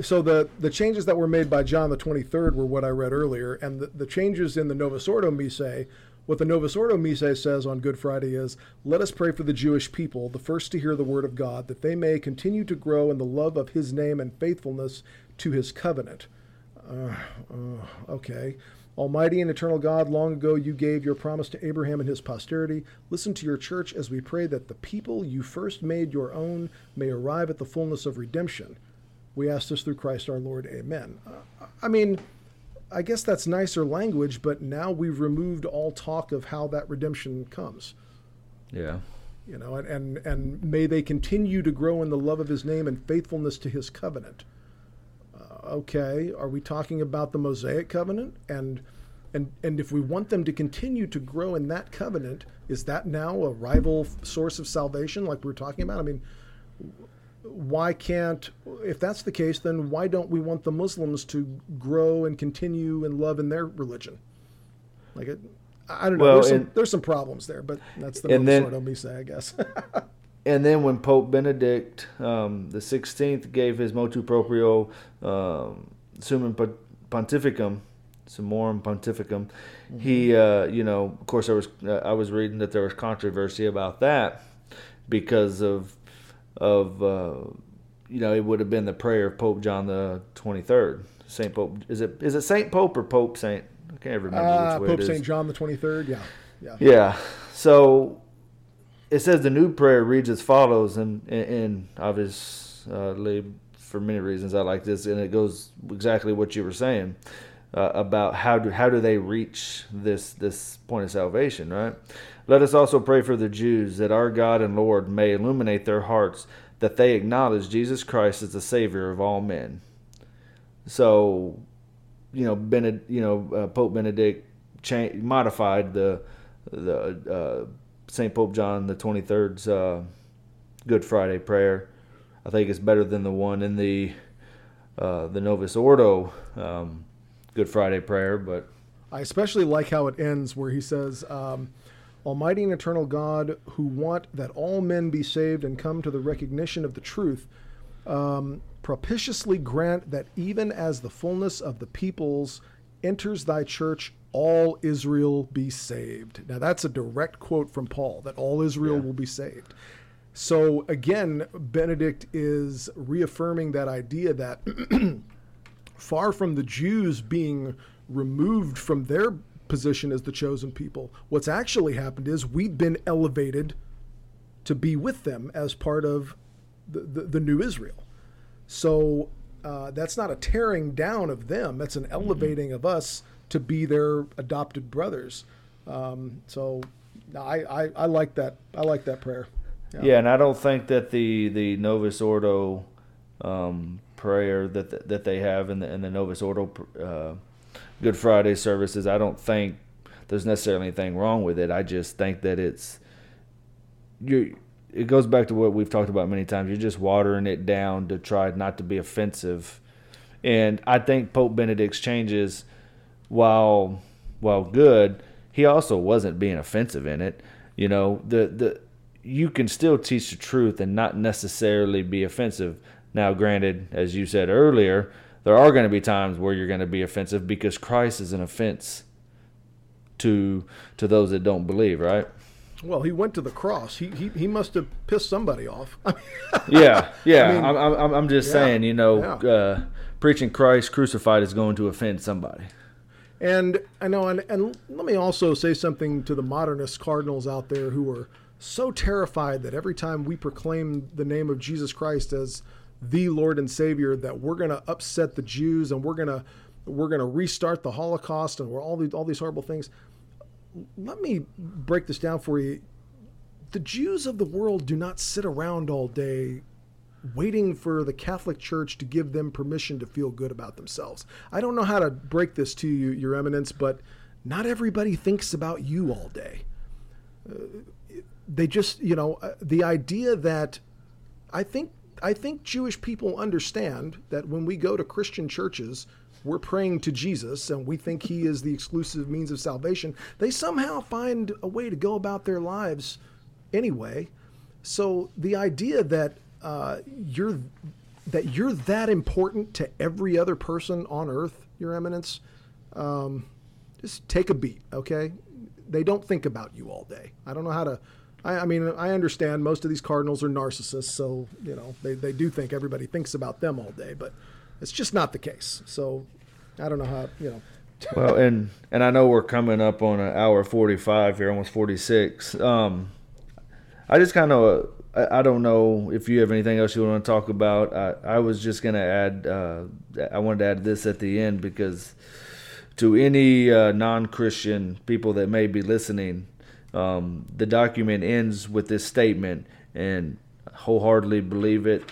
S1: so the the changes that were made by John the 23rd were what I read earlier, and the, the changes in the Novus Ordo Missae, what the Novus Ordo Missae says on Good Friday is, "Let us pray for the Jewish people, the first to hear the word of God, that they may continue to grow in the love of His name and faithfulness to His covenant." Uh, uh, okay. Almighty and eternal God, long ago you gave your promise to Abraham and his posterity. Listen to your church as we pray that the people you first made your own may arrive at the fullness of redemption. We ask this through Christ our Lord. Amen. Uh, I mean, I guess that's nicer language, but now we've removed all talk of how that redemption comes.
S2: Yeah.
S1: You know, and, and, and may they continue to grow in the love of his name and faithfulness to his covenant. Uh, okay, are we talking about the Mosaic covenant? And and and if we want them to continue to grow in that covenant, is that now a rival source of salvation like we we're talking about? I mean, why can't if that's the case, then why don't we want the Muslims to grow and continue and love in their religion? Like it, I don't know.
S2: Well,
S1: there's, some, there's some problems there, but that's the
S2: And
S1: Novus
S2: then-
S1: Ordo Missae, I guess.
S2: And then when Pope Benedict um, the Sixteenth gave his motu proprio um, Summum Pon- Pontificum, Summorum Pontificum, he, uh, you know, of course, there was uh, I was reading that there was controversy about that because of of uh, you know it would have been the prayer of Pope John the Twenty Third, Saint Pope. Is it is it Saint Pope or Pope Saint? I can't remember
S1: uh,
S2: which way
S1: Pope
S2: it is.
S1: Saint John the 23rd, yeah, yeah.
S2: Yeah. So it says the new prayer reads as follows, and and obviously for many reasons I like this, and it goes exactly what you were saying uh, about how do how do they reach this this point of salvation, right? Let us also pray for the Jews that our God and Lord may illuminate their hearts that they acknowledge Jesus Christ as the Savior of all men. So, you know, you know, uh, Pope Benedict cha- modified the the uh, Saint Pope John the Twenty Third's uh, Good Friday prayer. I think it's better than the one in the uh, the Novus Ordo um, Good Friday prayer, but
S1: I especially like how it ends, where he says, um, Almighty and eternal God, who want that all men be saved and come to the recognition of the truth, um, propitiously grant that even as the fullness of the peoples enters thy church, all Israel be saved. Now, that's a direct quote from Paul, that all Israel
S2: Yeah.
S1: will be saved. So, again, Benedict is reaffirming that idea that far from the Jews being removed from their position as the chosen people, what's actually happened is we've been elevated to be with them as part of the, the, the new Israel. So uh, that's not a tearing down of them, that's an elevating of us to be their adopted brothers. Um, so I, I, I like that. I like that prayer.
S2: Yeah. and I don't think that the the Novus Ordo um, prayer that that they have in the in the Novus Ordo uh, Good Friday services, I don't think there's necessarily anything wrong with it. I just think that it's you. It goes back to what we've talked about many times. You're just watering it down to try not to be offensive, and I think Pope Benedict's changes, while while good, he also wasn't being offensive in it. You know, the the you can still teach the truth and not necessarily be offensive. Now, granted, as you said earlier, there are going to be times where you're going to be offensive because Christ is an offense to to those that don't believe, right?
S1: Well, he went to the cross. He, he, he must have pissed somebody off.
S2: Yeah, yeah.
S1: I mean,
S2: I'm, I'm, I'm just
S1: yeah,
S2: saying, you know,
S1: yeah.
S2: uh, preaching Christ crucified is going to offend somebody.
S1: And I know, and, and let me also say something to the modernist cardinals out there who are so terrified that every time we proclaim the name of Jesus Christ as the Lord and Savior, that we're going to upset the Jews and we're going to we're going to restart the Holocaust and we're all these all these horrible things. Let me break this down for you. The Jews of the world do not sit around all day waiting for the Catholic Church to give them permission to feel good about themselves. I don't know how to break this to you, Your Eminence, but not everybody thinks about you all day. Uh, they just, you know, uh, the idea that I think I think Jewish people understand that when we go to Christian churches, we're praying to Jesus and we think he is the exclusive means of salvation. They somehow find a way to go about their lives anyway. So the idea that uh, you're that you're that important to every other person on earth, Your Eminence, um, just take a beat, okay? They don't think about you all day. I don't know how to. I, I, mean, I understand most of these cardinals are narcissists, so you know they, they do think everybody thinks about them all day, but it's just not the case. So I don't know how you know.
S2: well, and and I know we're coming up on an hour forty-five here, almost forty-six. Um, I just kind of I, I, don't know if you have anything else you want to talk about. I, I was just gonna add. Uh, I wanted to add this at the end because to any uh, non-Christian people that may be listening, um, the document ends with this statement, and wholeheartedly believe it.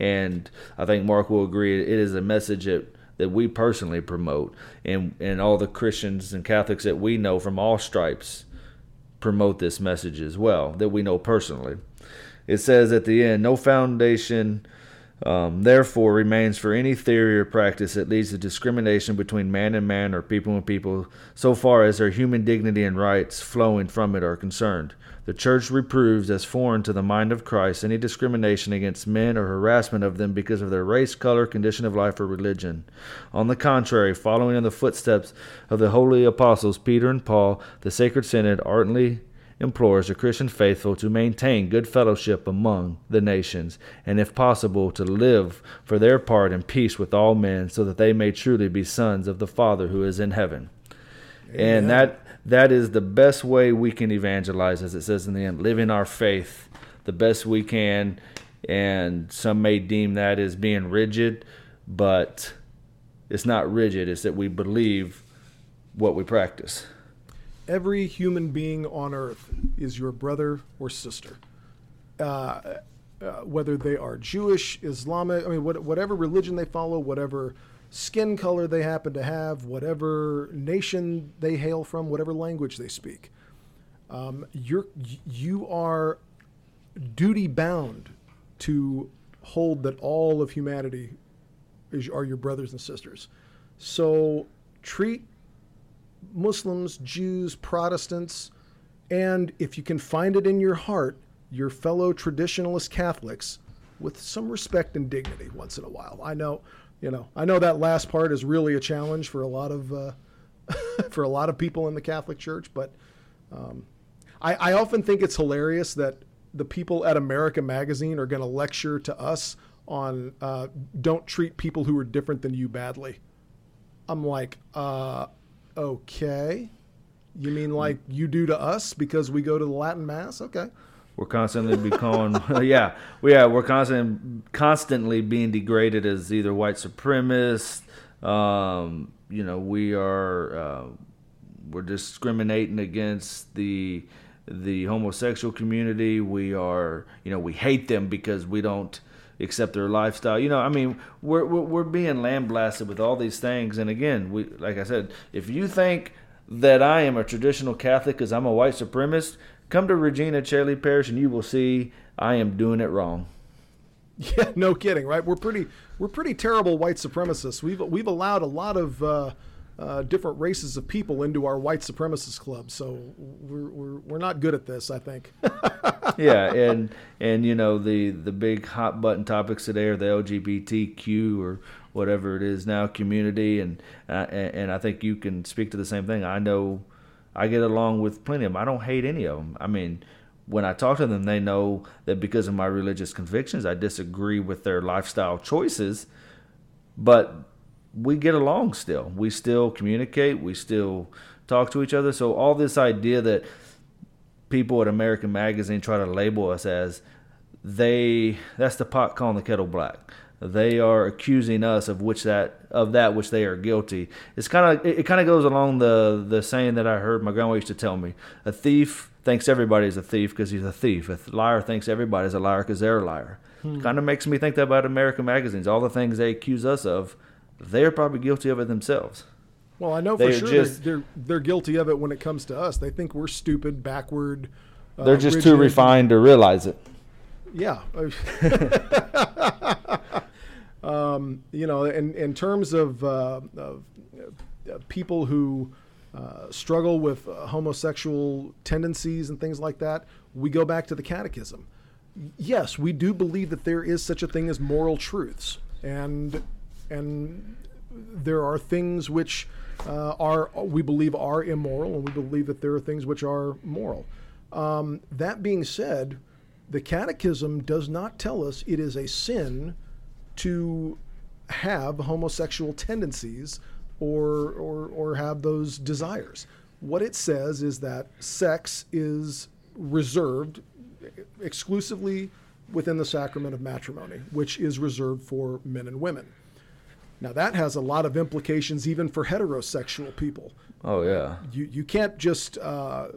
S2: And I think Mark will agree. It is a message that that we personally promote, and and all the Christians and Catholics that we know from all stripes promote this message as well that we know personally. It says at the end, no foundation um, therefore remains for any theory or practice that leads to discrimination between man and man or people and people, so far as their human dignity and rights flowing from it are concerned. The Church reproves as foreign to the mind of Christ any discrimination against men or harassment of them because of their race, color, condition of life, or religion. On the contrary, following in the footsteps of the holy apostles Peter and Paul, the Sacred Synod ardently implores the Christian faithful to maintain good fellowship among the nations, and if possible, to live for their part in peace with all men, so that they may truly be sons of the Father who is in heaven. Amen. And that that is the best way we can evangelize, as it says in the end, living our faith the best we can. And some may deem that as being rigid, but it's not rigid. It's that we believe what we practice
S1: every human being on earth is your brother or sister. Uh, uh, whether they are Jewish, Islamic, I mean, what, whatever religion they follow, whatever skin color they happen to have, whatever nation they hail from, whatever language they speak, um, you're, you are duty bound to hold that all of humanity is, are your brothers and sisters. So treat Muslims, Jews, Protestants, and if you can find it in your heart, your fellow traditionalist Catholics with some respect and dignity once in a while. I know, you know, I know that last part is really a challenge for a lot of uh, for a lot of people in the Catholic Church, but um, I, I often think it's hilarious that the people at America Magazine are going to lecture to us on uh, don't treat people who are different than you badly. I'm like, uh, Okay. You mean like you do to us because we go to the Latin Mass? Okay.
S2: We're constantly be calling, yeah, yeah, we're constant, constantly being degraded as either white supremacists. Um, you know, we are uh, we're discriminating against the the homosexual community. We are, you know, we hate them because we don't accept their lifestyle. You know, I mean, we're, we're, we're being lambasted with all these things. And again, we like I said, if you think that I am a traditional Catholic because I'm a white supremacist, come to Regina Caeli Parish and you will see I am doing it wrong.
S1: Yeah, no kidding, right? We're pretty we're pretty terrible white supremacists. We've we've allowed a lot of uh, uh, different races of people into our white supremacist club. So we're, we're, we're not good at this, I think.
S2: yeah, and and you know the the big hot button topics today are the LGBTQ or whatever it is now community, and uh, and, and I think you can speak to the same thing. I know I get along with plenty of them. I don't hate any of them. I mean. When I talk to them, they know that because of my religious convictions, I disagree with their lifestyle choices. But we get along still. We still communicate. We still talk to each other. So all this idea that people at American Magazine try to label us as they that's the pot calling the kettle black. They are accusing us of which that of that which they are guilty. It's kind of it, it kind of goes along the the saying that I heard my grandma used to tell me: a thief thinks everybody is a thief because he's a thief. A liar thinks everybody is a liar because they're a liar. Hmm. Kind of makes me think that about American magazines. All the things they accuse us of, they're probably guilty of it themselves.
S1: Well, I know for
S2: They're
S1: sure
S2: just-
S1: they're, they're they're guilty of it when it comes to us. They think we're stupid, backward. uh,
S2: They're just too refined to realize it.
S1: Yeah. um, you know, in, in terms of, uh, of uh, people who uh, struggle with uh, homosexual tendencies and things like that, we go back to the catechism. Yes, we do believe that there is such a thing as moral truths, and and there are things which uh, are we believe are immoral, and we believe that there are things which are moral. Um, that being said, the Catechism does not tell us it is a sin to have homosexual tendencies or, or, or have those desires. What it says is that sex is reserved exclusively within the sacrament of matrimony, which is reserved for men and women. Now, that has a lot of implications even for heterosexual people
S2: Oh yeah.
S1: you you can't just uh,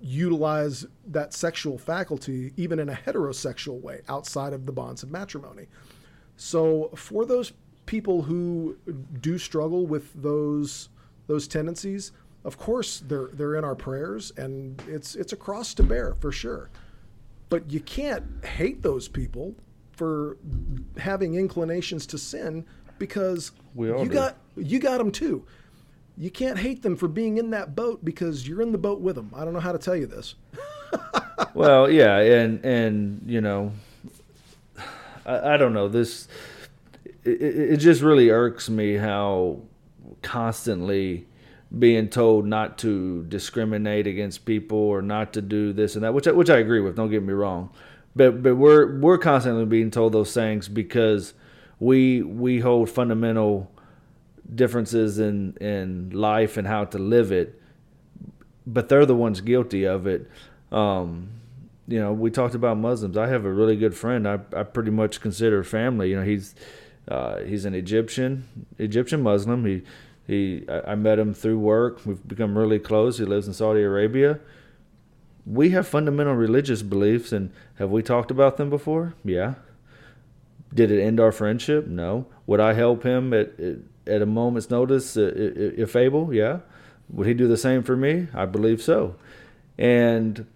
S1: utilize that sexual faculty even in a heterosexual way outside of the bonds of matrimony. So for those people who do struggle with those those tendencies, of course they're they're in our prayers and it's it's a cross to bear for sure. But you can't hate those people for having inclinations to sin because you
S2: do.
S1: got you got them too. You can't hate them for being in that boat because you're in the boat with them. I don't know how to tell you this.
S2: Well, yeah, and and you know, I, I don't know this. It, it it just really irks me how constantly being told not to discriminate against people or not to do this and that, which I, which I agree with. Don't get me wrong, but but we're we're constantly being told those things because we we hold fundamental differences in in life and how to live it but they're the ones guilty of it. Um, you know, we talked about Muslims. I have a really good friend. I, I pretty much consider family. You know, he's uh, he's an Egyptian Egyptian Muslim. He he I, I met him through work. We've become really close. He lives in Saudi Arabia. We have fundamental religious beliefs, and have we talked about them before? Yeah. Did it end our friendship? No. Would I help him at at, a moment's notice uh, if able? Yeah. Would he do the same for me? I believe so. And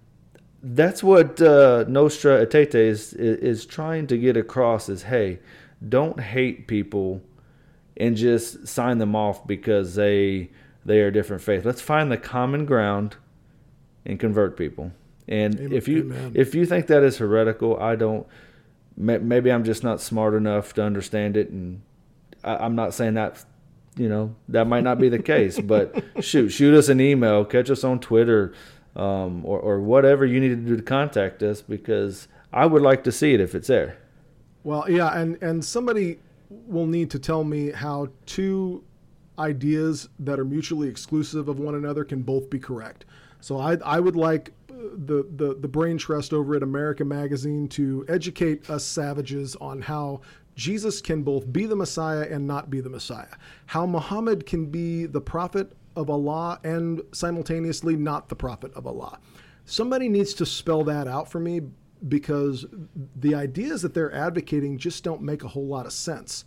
S2: that's what uh, Nostra Aetate is, is trying to get across is, hey, don't hate people and just sign them off because they they are different faith. Let's find the common ground and convert people. And
S1: Am-
S2: if you
S1: amen.
S2: if you think that is heretical, I don't. May- Maybe I'm just not smart enough to understand it, and I, I'm not saying that. You know that might not be the case, but shoot, shoot us an email, catch us on Twitter, um, or or whatever you need to do to contact us because I would like to see it if it's there.
S1: Well, yeah, and and somebody will need to tell me how two ideas that are mutually exclusive of one another can both be correct. So I I would like the the the brain trust over at America Magazine to educate us savages on how Jesus can both be the Messiah and not be the Messiah. How Muhammad can be the prophet of Allah and simultaneously not the prophet of Allah. Somebody needs to spell that out for me because the ideas that they're advocating just don't make a whole lot of sense.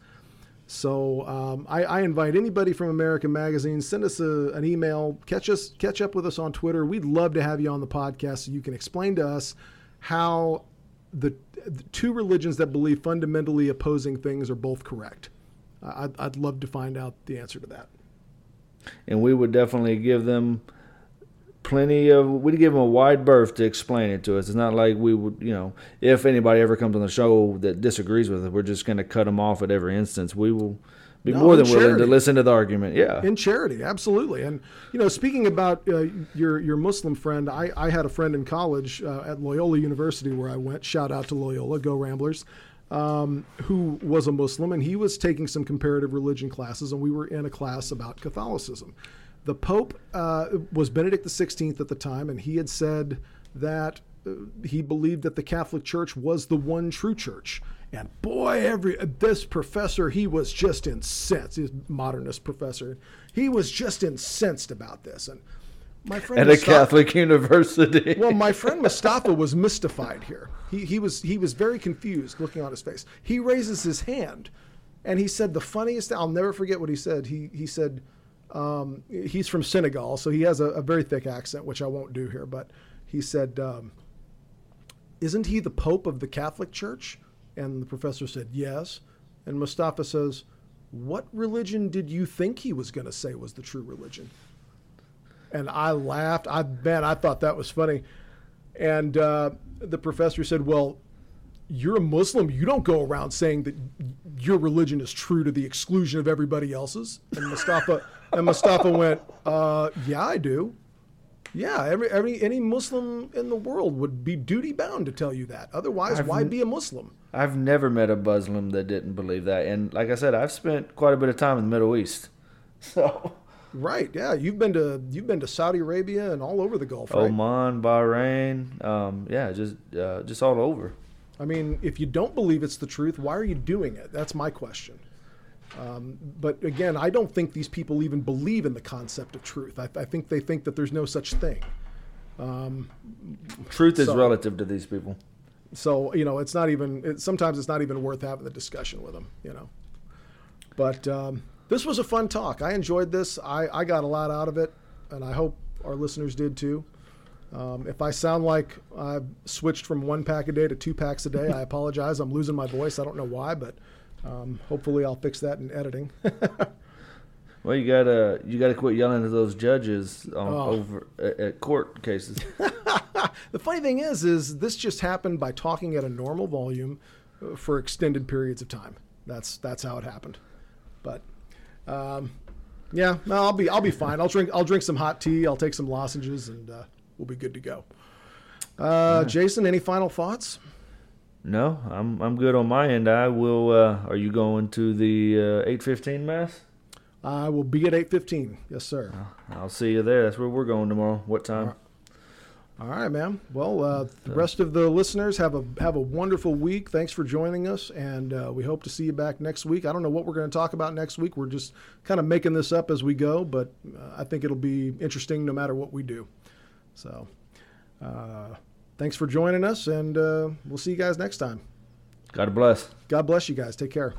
S1: So um, I, I invite anybody from American Magazine, send us a, an email, catch us, catch up with us on Twitter. We'd love to have you on the podcast so you can explain to us how the, the two religions that believe fundamentally opposing things are both correct. I'd, I'd love to find out the answer to that.
S2: and we would definitely give them plenty of we'd give them a wide berth to explain it to us. It's not like we would you know if anybody ever comes on the show that disagrees with it we're just going to cut them off at every instance. We will be
S1: No,
S2: more than
S1: in
S2: willing to listen to the argument yeah.
S1: In charity absolutely. And you know speaking about uh, your your muslim friend i i had a friend in college uh, at loyola university where i went. Shout out to loyola. Go ramblers. Um, who was a muslim and he was taking some comparative religion classes and we were in a class about catholicism the pope uh, was benedict xvi at the time and he had said that uh, he believed that the Catholic Church was the one true church. And boy, every this professor, he was just incensed. He's a modernist professor. He was just incensed about this. And my friend
S2: at a catholic university
S1: well, my friend Mustafa was mystified here. He, he was he was very confused, looking on his face. He raises his hand, and he said the funniest. I'll never forget what he said. He he said, Um, he's from Senegal, so he has a, a, very thick accent, which I won't do here. But he said, um, "Isn't he the Pope of the Catholic Church?" And the professor said, "Yes." And Mustafa says, "What religion did you think he was going to say was the true religion?" And I laughed. I man, I thought that was funny. And uh, the professor said, "Well, you're a Muslim. You don't go around saying that your religion is true to the exclusion of everybody else's." And Mustafa and Mustafa went, uh, "Yeah, I do. Yeah, every, every any Muslim in the world would be duty bound to tell you that. Otherwise, I've why be a Muslim?"
S2: I've never met a Muslim that didn't believe that, and like I said, I've spent quite a bit of time in the Middle East, so.
S1: Right. Yeah. You've been to you've been to Saudi Arabia and all over the Gulf. Right?
S2: Oman, Bahrain. Um, yeah, just uh, just all over.
S1: I mean, if you don't believe it's the truth, why are you doing it? That's my question. Um, but again, I don't think these people even believe in the concept of truth. I, I think they think that there's no such thing. Um,
S2: truth is relative to these people.
S1: So you know, it's not even. It, sometimes it's not even worth having the discussion with them. You know. But um, this was a fun talk. I enjoyed this. I, I got a lot out of it, and I hope our listeners did too. Um, if I sound like I've switched from one pack a day to two packs a day, I apologize. I'm losing my voice. I don't know why, but um, hopefully I'll fix that in editing.
S2: well, you gotta you gotta quit yelling at those judges oh. over at, at court cases.
S1: the funny thing is, is this just happened by talking at a normal volume uh, for extended periods of time. That's that's how it happened. But um, yeah, no, I'll be I'll be fine. I'll drink I'll drink some hot tea. I'll take some lozenges, and uh, we'll be good to go. Uh, Jason, any final thoughts?
S2: No, I'm I'm good on my end. I will. Uh, are you going to the uh, eight fifteen mass?
S1: I will be at eight fifteen. Yes, sir.
S2: I'll see you there. That's where we're going tomorrow. What time?
S1: All right, ma'am. Well, uh, the rest of the listeners have a have a wonderful week. Thanks for joining us, and uh, we hope to see you back next week. I don't know what we're going to talk about next week. We're just kind of making this up as we go, but uh, I think it'll be interesting no matter what we do. So, uh, thanks for joining us, and uh, we'll see you guys next time.
S2: God bless.
S1: God bless you guys. Take care.